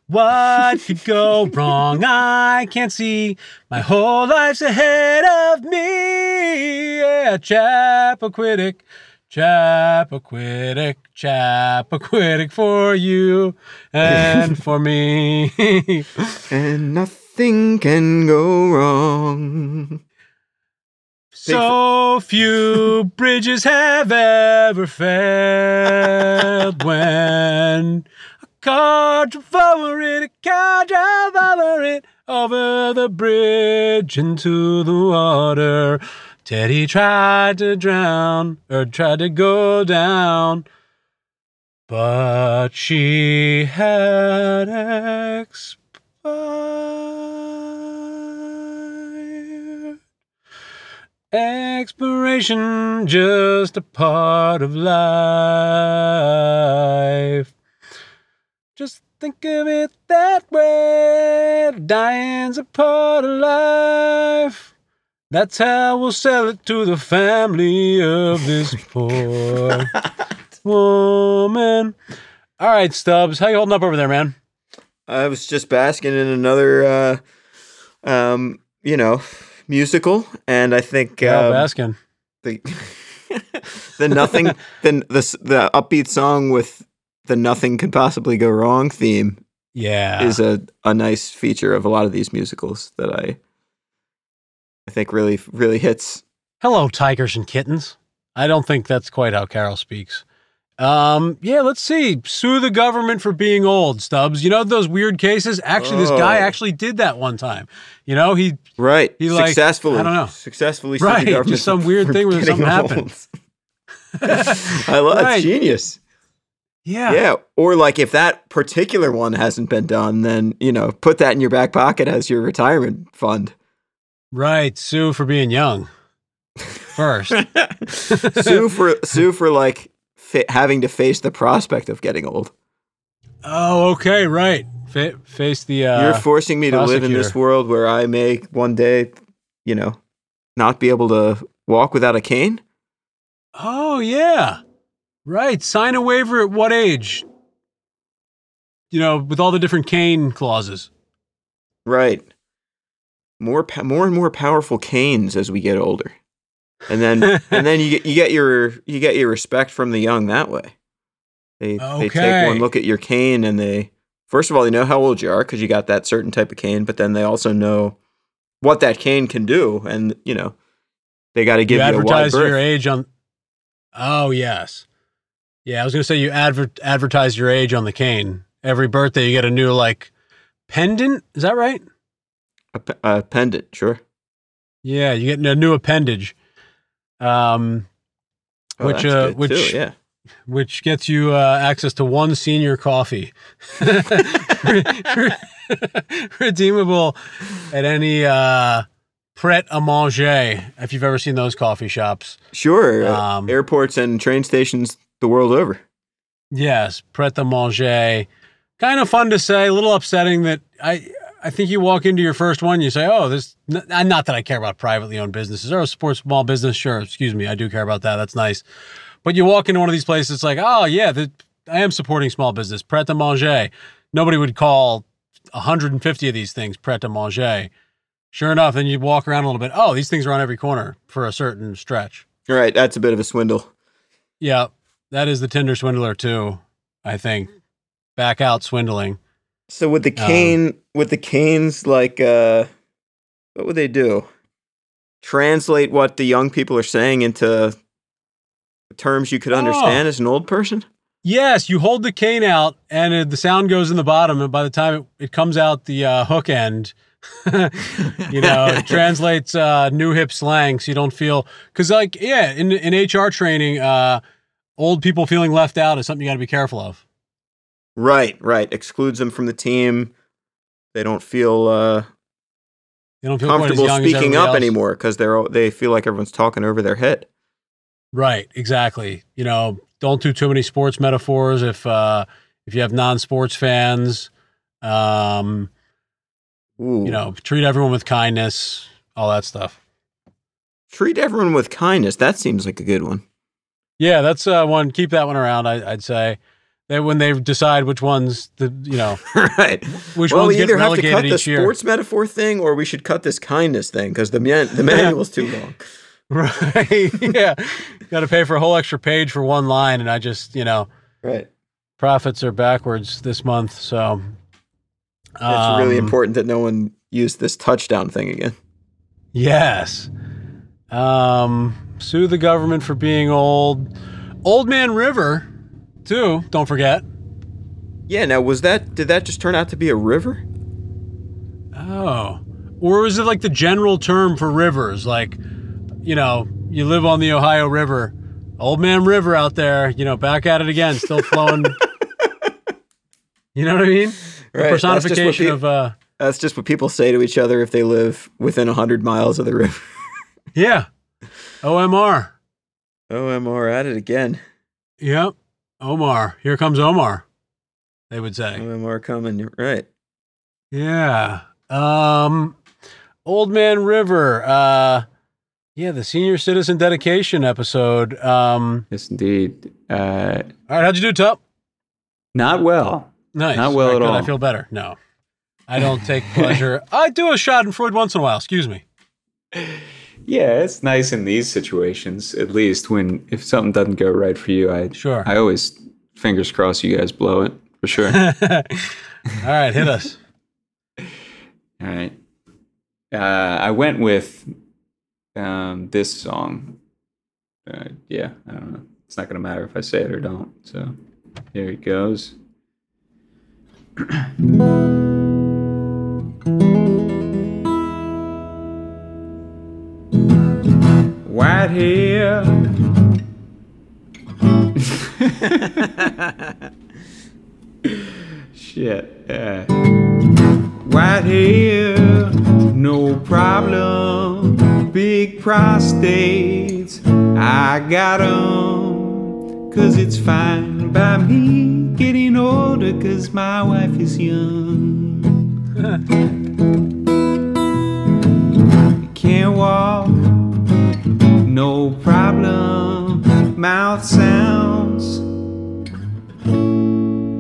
What could go wrong? I can't see. My whole life's ahead of me. Yeah, Chappaquiddick, Chappaquiddick, Chappaquiddick for you and for me. And nothing can go wrong. So few bridges have ever failed when over it, over it, over the bridge into the water. Teddy tried to drown, or tried to go down, but she had expired. Expiration, just a part of life. Just think of it that way. Dying's a part of life. That's how we'll sell it to the family of this poor woman. All right, Stubbs, how you holding up over there, man? I was just basking in another, uh, um, you know, musical, and I think Yeah, um, Baskin. the the nothing the, the the upbeat song with the nothing could possibly go wrong theme Yeah. is a, a nice feature of a lot of these musicals that I I think really really hits. Hello, tigers and kittens. I don't think that's quite how Carol speaks. Um, yeah, let's see. Sue the government for being old, Stubbs. You know those weird cases? Actually, this guy Oh. actually did that one time. You know, he Right, He, like, successfully. I don't know. Successfully, sued the Right, just some weird thing where something happened. old. I love Right. genius. Yeah. Yeah, or like if that particular one hasn't been done, then you know put that in your back pocket as your retirement fund. Right. Sue for being young. First. sue for sue for like fa- having to face the prospect of getting old. oh, okay. Right. Fa- face the. Uh, You're forcing me to live in this world where I may one day, you know, not be able to walk without a cane. oh, yeah. Right. Sign a waiver at what age? You know, with all the different cane clauses. Right. More more and more powerful canes as we get older. And then and then you get you get your you get your respect from the young that way. They they take one look at your cane and they first of all they know how old you are because you got that certain type of cane, but then they also know what that cane can do, and you know they got to give you you, advertise your age on. Oh yes, yeah. I was gonna say you adver- advertise your age on the cane. Every birthday, you get a new like pendant. Is that right? a, pe- a pendant, sure. Yeah, you get a new appendage, um, Oh, which uh, which too, yeah. which gets you uh, access to one senior coffee, redeemable at any uh, Pret a Manger if you've ever seen those coffee shops. Sure. uh, Um, airports and train stations the world over. Yes, Pret a Manger. Kind of fun to say, a little upsetting that I I think you walk into your first one, you say, "Oh, this." n- Not that I care about privately owned businesses or a sports small business. Sure, excuse me, I do care about that. That's nice. But you walk into one of these places, it's like, "Oh yeah, the, I am supporting small business." Pret a Manger. Nobody would call 150 of these things Pret a Manger. Sure enough, then you walk around a little bit. Oh, these things are on every corner for a certain stretch. All right, that's a bit of a swindle. Yeah, that is the Tinder swindler too. I think back out swindling. So with the Um, cane, with the canes, like, uh, what would they do? Translate what the young people are saying into terms you could Oh. understand as an old person. Yes, you hold the cane out, and it, the sound goes in the bottom, and by the time it, it comes out the uh, hook end, you know, it translates uh, new hip slang, so you don't feel because, like, yeah, in in HR training, uh, old people feeling left out is something you got to be careful of. Right, right. Excludes them from the team. They don't feel uh, They don't feel comfortable speaking up else. anymore because they're all- they feel like everyone's talking over their head. Right, exactly. You know, don't do too many sports metaphors if uh, if you have non-sports fans. Um, Ooh. you know, treat everyone with kindness, all that stuff. treat everyone with kindness. That seems like a good one. Yeah, that's uh, one. Keep that one around. I, I'd say that when they decide which ones the you know right. which well, ones we get either have to cut the year. sports metaphor thing, or we should cut this kindness thing because the man- the manual's too long. Right? yeah, got to pay for a whole extra page for one line, and I just you know Right. profits are backwards this month, so It's really um, important that no one use this touchdown thing again. Yes. Um, sue the government for being old. Old Man River, too. Don't forget. Yeah. Now, was that did that just turn out to be a river? Oh, or was it like the general term for rivers? Like, you know, you live on the Ohio River, Old Man River out there. You know, back at it again, still flowing. you know what I mean? The Right, what personification pe- of uh, That's just what people say to each other if they live within hundred miles of the river. yeah, OMR. OMR at it again. Yep, Omar. Here comes Omar. They would say. OMR coming. Right. Yeah. Um Old Man River. Uh yeah, the senior citizen dedication episode. Um Yes, indeed. Uh, all right, how'd you do, Tup? not well. Nice. Not well right, at good. all. I feel better. No. I don't take pleasure. I do a schadenfreude once in a while, excuse me. Yeah, it's nice in these situations, at least when if something doesn't go right for you. I Sure. I always fingers crossed you guys blow it for sure. all right, hit us. All right. Uh, I went with um, this song. Uh, yeah, I don't know. It's not going to matter if I say it or don't. So here it goes. White hair. Shit. Yeah. White hair, no problem. Big prostates, I got 'em. Cause it's fine by me getting older, cause my wife is young. Can't walk, no problem. Mouth sounds.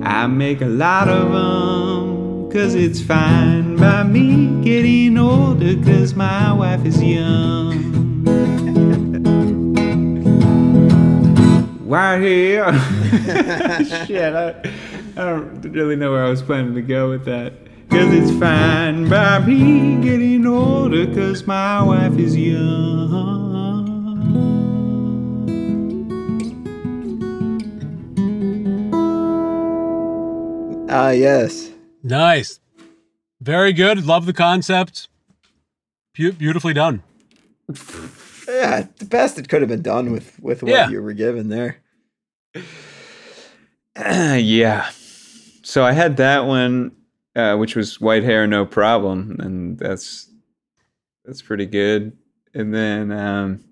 I make a lot of them, cause it's fine by me getting older, cause my wife is young. White here? Shit, I, I don't really know where I was planning to go with that. Cause it's fine by me getting older, cause my wife is young. Ah, yes. Nice. Very good. Love the concept. Beau- beautifully done. Yeah, the best it could have been done with with what Yeah. you were given there. yeah. So I had that one, uh, which was white hair, no problem, and that's that's pretty good. And then um,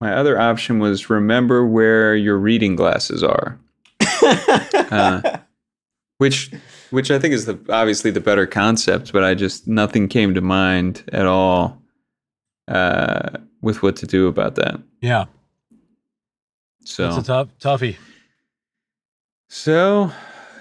my other option was remember where your reading glasses are, uh, which which I think is the obviously the better concept, but I just nothing came to mind at all uh, with what to do about that. Yeah. So That's a tough toughie. So,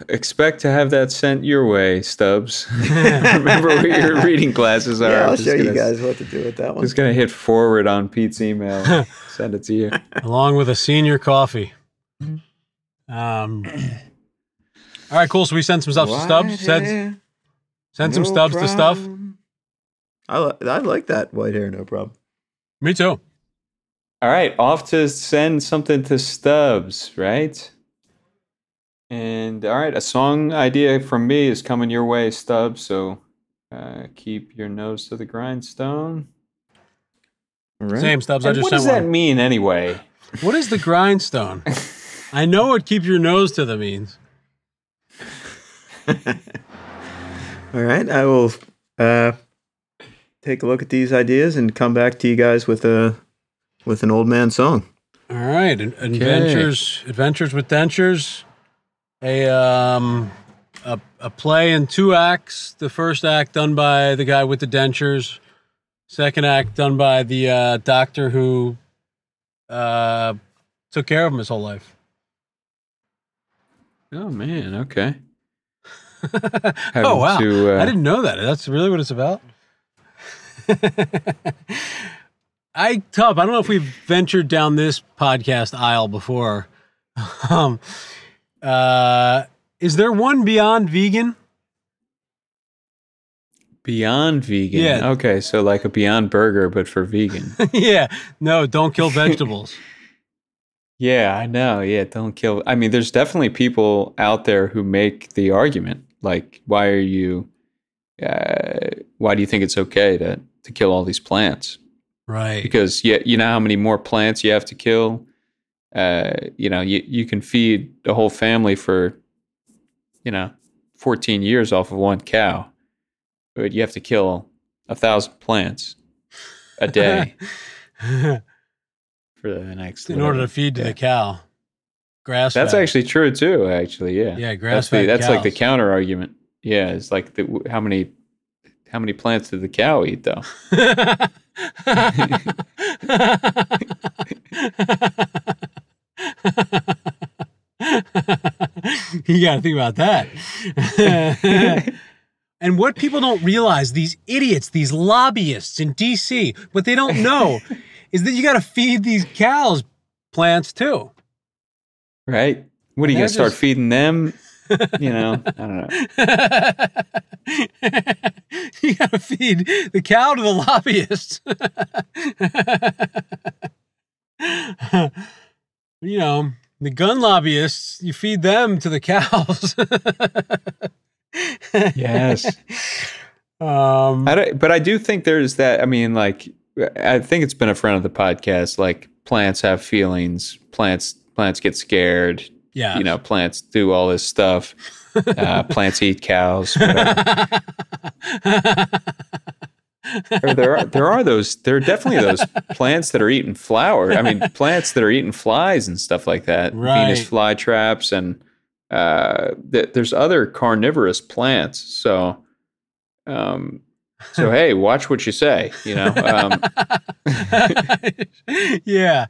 expect to have that sent your way, Stubbs. Remember where your reading glasses are. yeah, I'll Just show you gonna- guys what to do with that one. Just gonna hit forward on Pete's email. send it to you. along with a senior coffee. Um, all right, cool. So we send some stuff to Stubbs. Send, send some Stubbs to stuff. I, li- I like that white hair, no problem. Me too. All right, off to send something to Stubbs, right? And all right, a song idea from me is coming your way, Stubbs. So uh, keep your nose to the grindstone. All right. Same Stubbs. I just what sent does that mean anyway? What is the grindstone? I know what keep your nose to the means. All right, I will uh, take a look at these ideas and come back to you guys with a with an old man song. All right, Ad- adventures, adventures with dentures. A um, a, a play in two acts. The first act done by the guy with the dentures. Second act done by the uh, doctor who uh, took care of him his whole life. Oh man, okay. oh wow! to, uh, I didn't know that. That's really what it's about. I Tubb, I don't know if we've ventured down this podcast aisle before. um, uh, is there one beyond vegan? Beyond vegan. Yeah. Okay, so like a Beyond Burger, but for vegan. yeah. No, don't kill vegetables. yeah, I know. Yeah, don't kill. I mean, there's definitely people out there who make the argument like, why are you? Uh, why do you think it's okay to to kill all these plants? right. Because yeah, you know how many more plants you have to kill. Uh, you know, you you can feed a whole family for, you know, 14 years off of one cow, but you have to kill a thousand plants a day for the next. In order to feed to Yeah. the cow. Grass. That's fed. actually true too. Actually, yeah. Yeah, That's grass-fed the, that's like the counter argument. Yeah, it's like the, how many how many plants did the cow eat though? you got to think about that. and what people don't realize, these idiots, these lobbyists in DC, what they don't know is that you got to feed these cows plants too. Right? What are you They're gonna start just- feeding them? You know, I don't know. you got to feed the cow to the lobbyists. you know, the gun lobbyists, you feed them to the cows. Yes. Um, I but I do think there's that. I mean, like, I think it's been a friend of the podcast. Like, plants have feelings. Plants plants get scared. yeah. You know, plants do all this stuff. Uh, plants eat cows. there are there are those there are definitely those plants that are eating flower. I mean, plants that are eating flies and stuff like that. Venus fly traps and uh, th- there's other carnivorous plants. So, um, so hey, watch what you say. You know, um, yeah.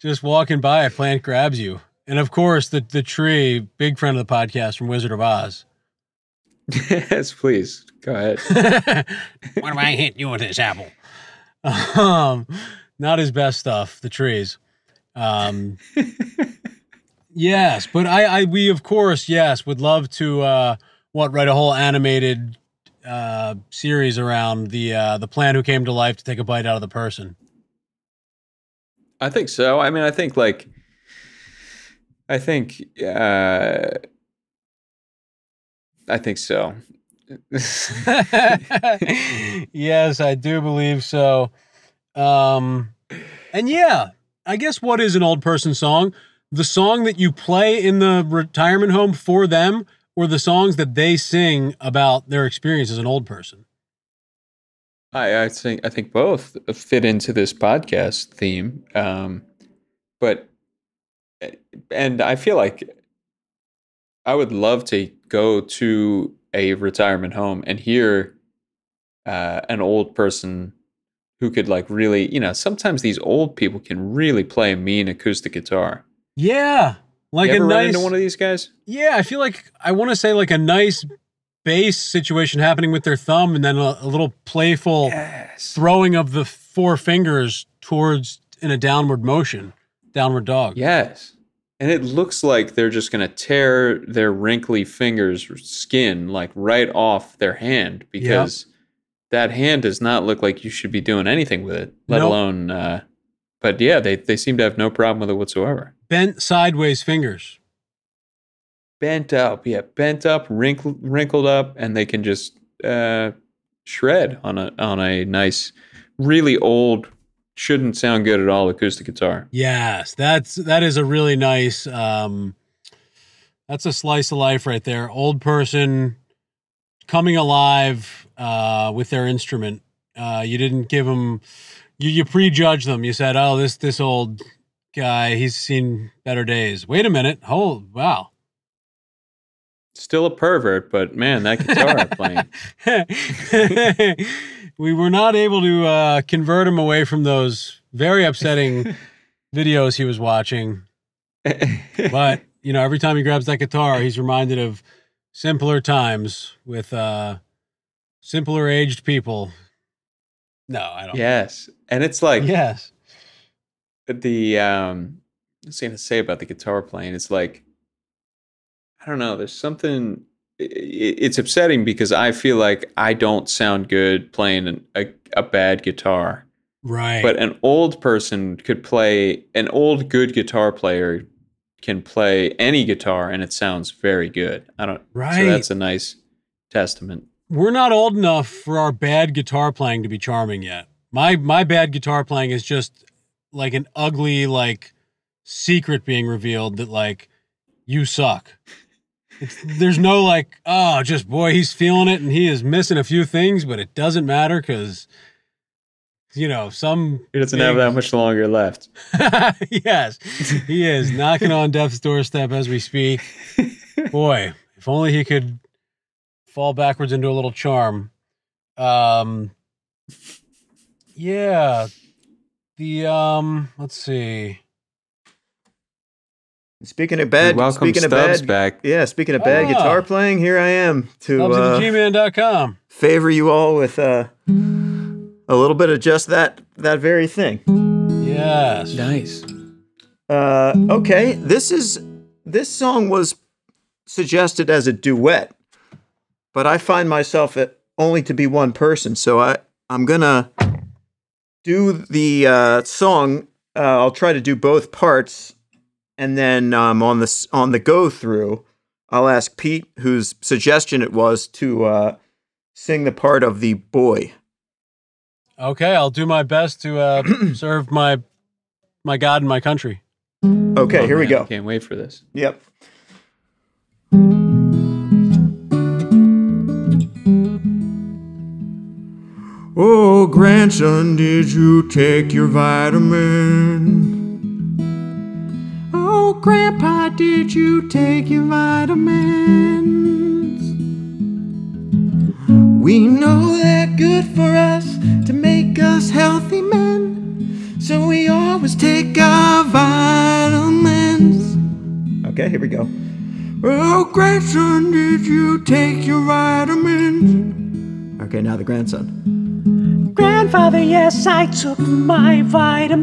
Just walking by, a plant grabs you. And of course, the, the tree, big friend of the podcast from Wizard of Oz. yes, please go ahead. what am I hitting you with this apple? Um, not his best stuff, the trees. Um, yes, but I, I, we of course, yes, would love to, uh, what, write a whole animated, uh, series around the, uh, the plant who came to life to take a bite out of the person. I think so. I mean, I think like, I think, uh, I think so. yes, I do believe so. Um, and yeah, I guess what is an old person song? The song that you play in the retirement home for them, or the songs that they sing about their experience as an old person. I, I think I think both fit into this podcast theme, um, but and I feel like I would love to go to a retirement home and hear uh, an old person who could like really, you know, sometimes these old people can really play a mean acoustic guitar. Yeah, like you a nice. one of these guys? yeah, I feel like I want to say like a nice bass situation happening with their thumb, and then a, a little playful. Yes. throwing of the four fingers towards in a downward motion, downward dog. Yes. And it looks like they're just going to tear their wrinkly fingers skin like right off their hand because that hand does not look like you should be doing anything with it, let Nope. alone. Uh, but yeah, they, they seem to have no problem with it whatsoever. Bent sideways fingers. Bent up, yeah, bent up, wrinkled, wrinkled up, and they can just uh, shred on a on a nice, really old, shouldn't sound good at all acoustic guitar. Yes, that's that is a really nice. Um, that's a slice of life right there. Old person coming alive uh, with their instrument. Uh, you didn't give them. You you prejudge them. You said, "Oh, this this old guy, he's seen better days." Wait a minute. Oh, wow. Still a pervert, but man, that guitar playing. we were not able to uh, convert him away from those very upsetting videos he was watching. But you know, every time he grabs that guitar, he's reminded of simpler times with uh, simpler aged people. No, I don't. yes, and it's like Yes. the um, I was going to say about the guitar playing. It's like I don't know. There's something it's upsetting because I feel like I don't sound good playing an, a a bad guitar. Right. But an old person could play an old good guitar player can play any guitar and it sounds very good. I don't Right. so that's a nice testament. we're not old enough for our bad guitar playing to be charming yet. My my bad guitar playing is just like an ugly like secret being revealed that like you suck. There's no like oh just boy he's feeling it and he is missing a few things but it doesn't matter because you know some He doesn't have that much longer left. yes. He is knocking on death's doorstep as we speak. Boy if only he could fall backwards into a little charm. Um yeah. The um let's see Speaking of bad, welcome speaking of Stubbs bad, back. yeah. Speaking of bad Ah. guitar playing, here I am to Stubbs uh, at gman.com favor you all with uh, a little bit of just that that very thing. yes Nice. Uh, okay, this is this song was suggested as a duet, but I find myself at only to be one person, so I I'm gonna do the uh, song. Uh, I'll try to do both parts, and then um, on the on the go through, I'll ask Pete, whose suggestion it was, to uh, sing the part of the boy. okay i'll do my best to uh serve my my god and my country Okay, Oh, here we man, go. Can't wait for this. Yep. Oh, grandson, did you take your vitamin? Oh, grandpa, did you take your vitamins? We know they're good for us to make us healthy men, so we always take our vitamins. Okay, here we go. Oh, grandson, did you take your vitamins? Okay, now the grandson. Grandfather, yes, I took my vitamins.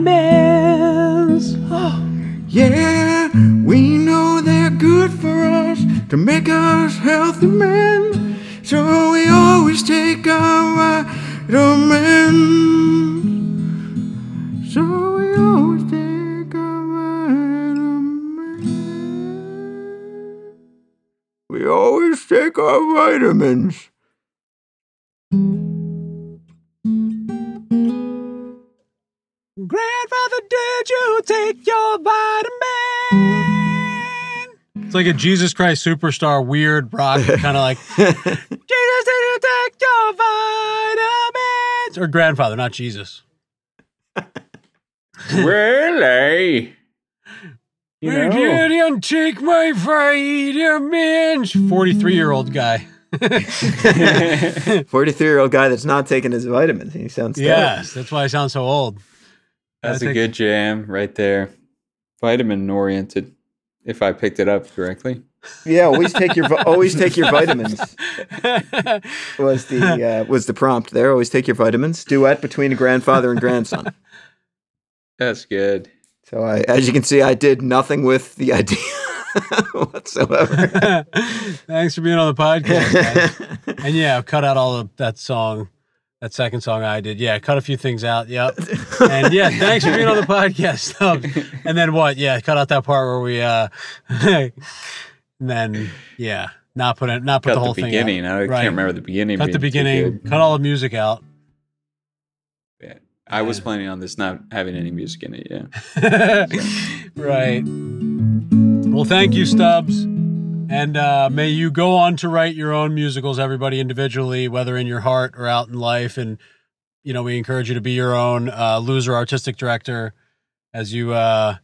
Oh, Yeah, we know they're good for us to make us healthy men. So we always take our vitamins. So we always take our vitamins. We always take our vitamins. grandfather did you take your vitamin it's like a jesus christ superstar weird rock kind of like Jesus, did you take your vitamins? Or grandfather, not Jesus. really? You Hey, know. Daddy, you take my vitamins. 43 year old guy. 43 year old guy that's not taking his vitamins. He sounds terrible. Yes, that's why I sound so old. That's a good jam right there. Vitamin oriented. If I picked it up correctly. Yeah, always take your always take your vitamins. Was the uh, was the prompt there? Always take your vitamins. Duet between a grandfather and grandson. That's good. So I, as you can see, I did nothing with the idea whatsoever. Thanks for being on the podcast. guys. and yeah, cut out all of that song, that second song I did. Yeah, cut a few things out. Yep. And yeah, thanks for being on the podcast. Stubbs. And then what? Yeah, cut out that part where we uh and then yeah, not put it not put Cut the the, whole beginning. thing I out. can't remember the beginning. Cut the beginning, cut all the music out. Yeah. I was planning on this not having any music in it. Yeah. right. Well, thank you, Stubbs. And uh, may you go on to write your own musicals, everybody individually, whether in your heart or out in life. And, you know, we encourage you to be your own uh, loser artistic director as you uh,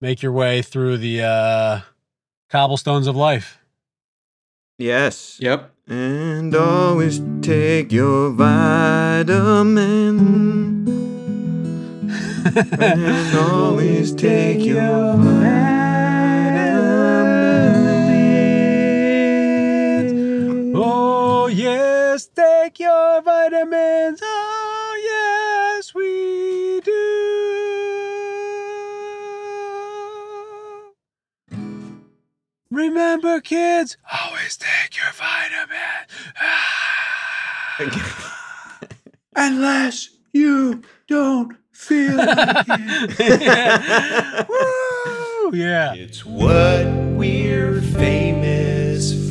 make your way through the uh, cobblestones of life. yes. Yep. And always take your vitamin. and always take your vitamins. Yes, take your vitamins. Oh, yes, we do. Remember, kids, always take your vitamins. Unless you don't feel like it. Woo! Yeah. It's what we're famous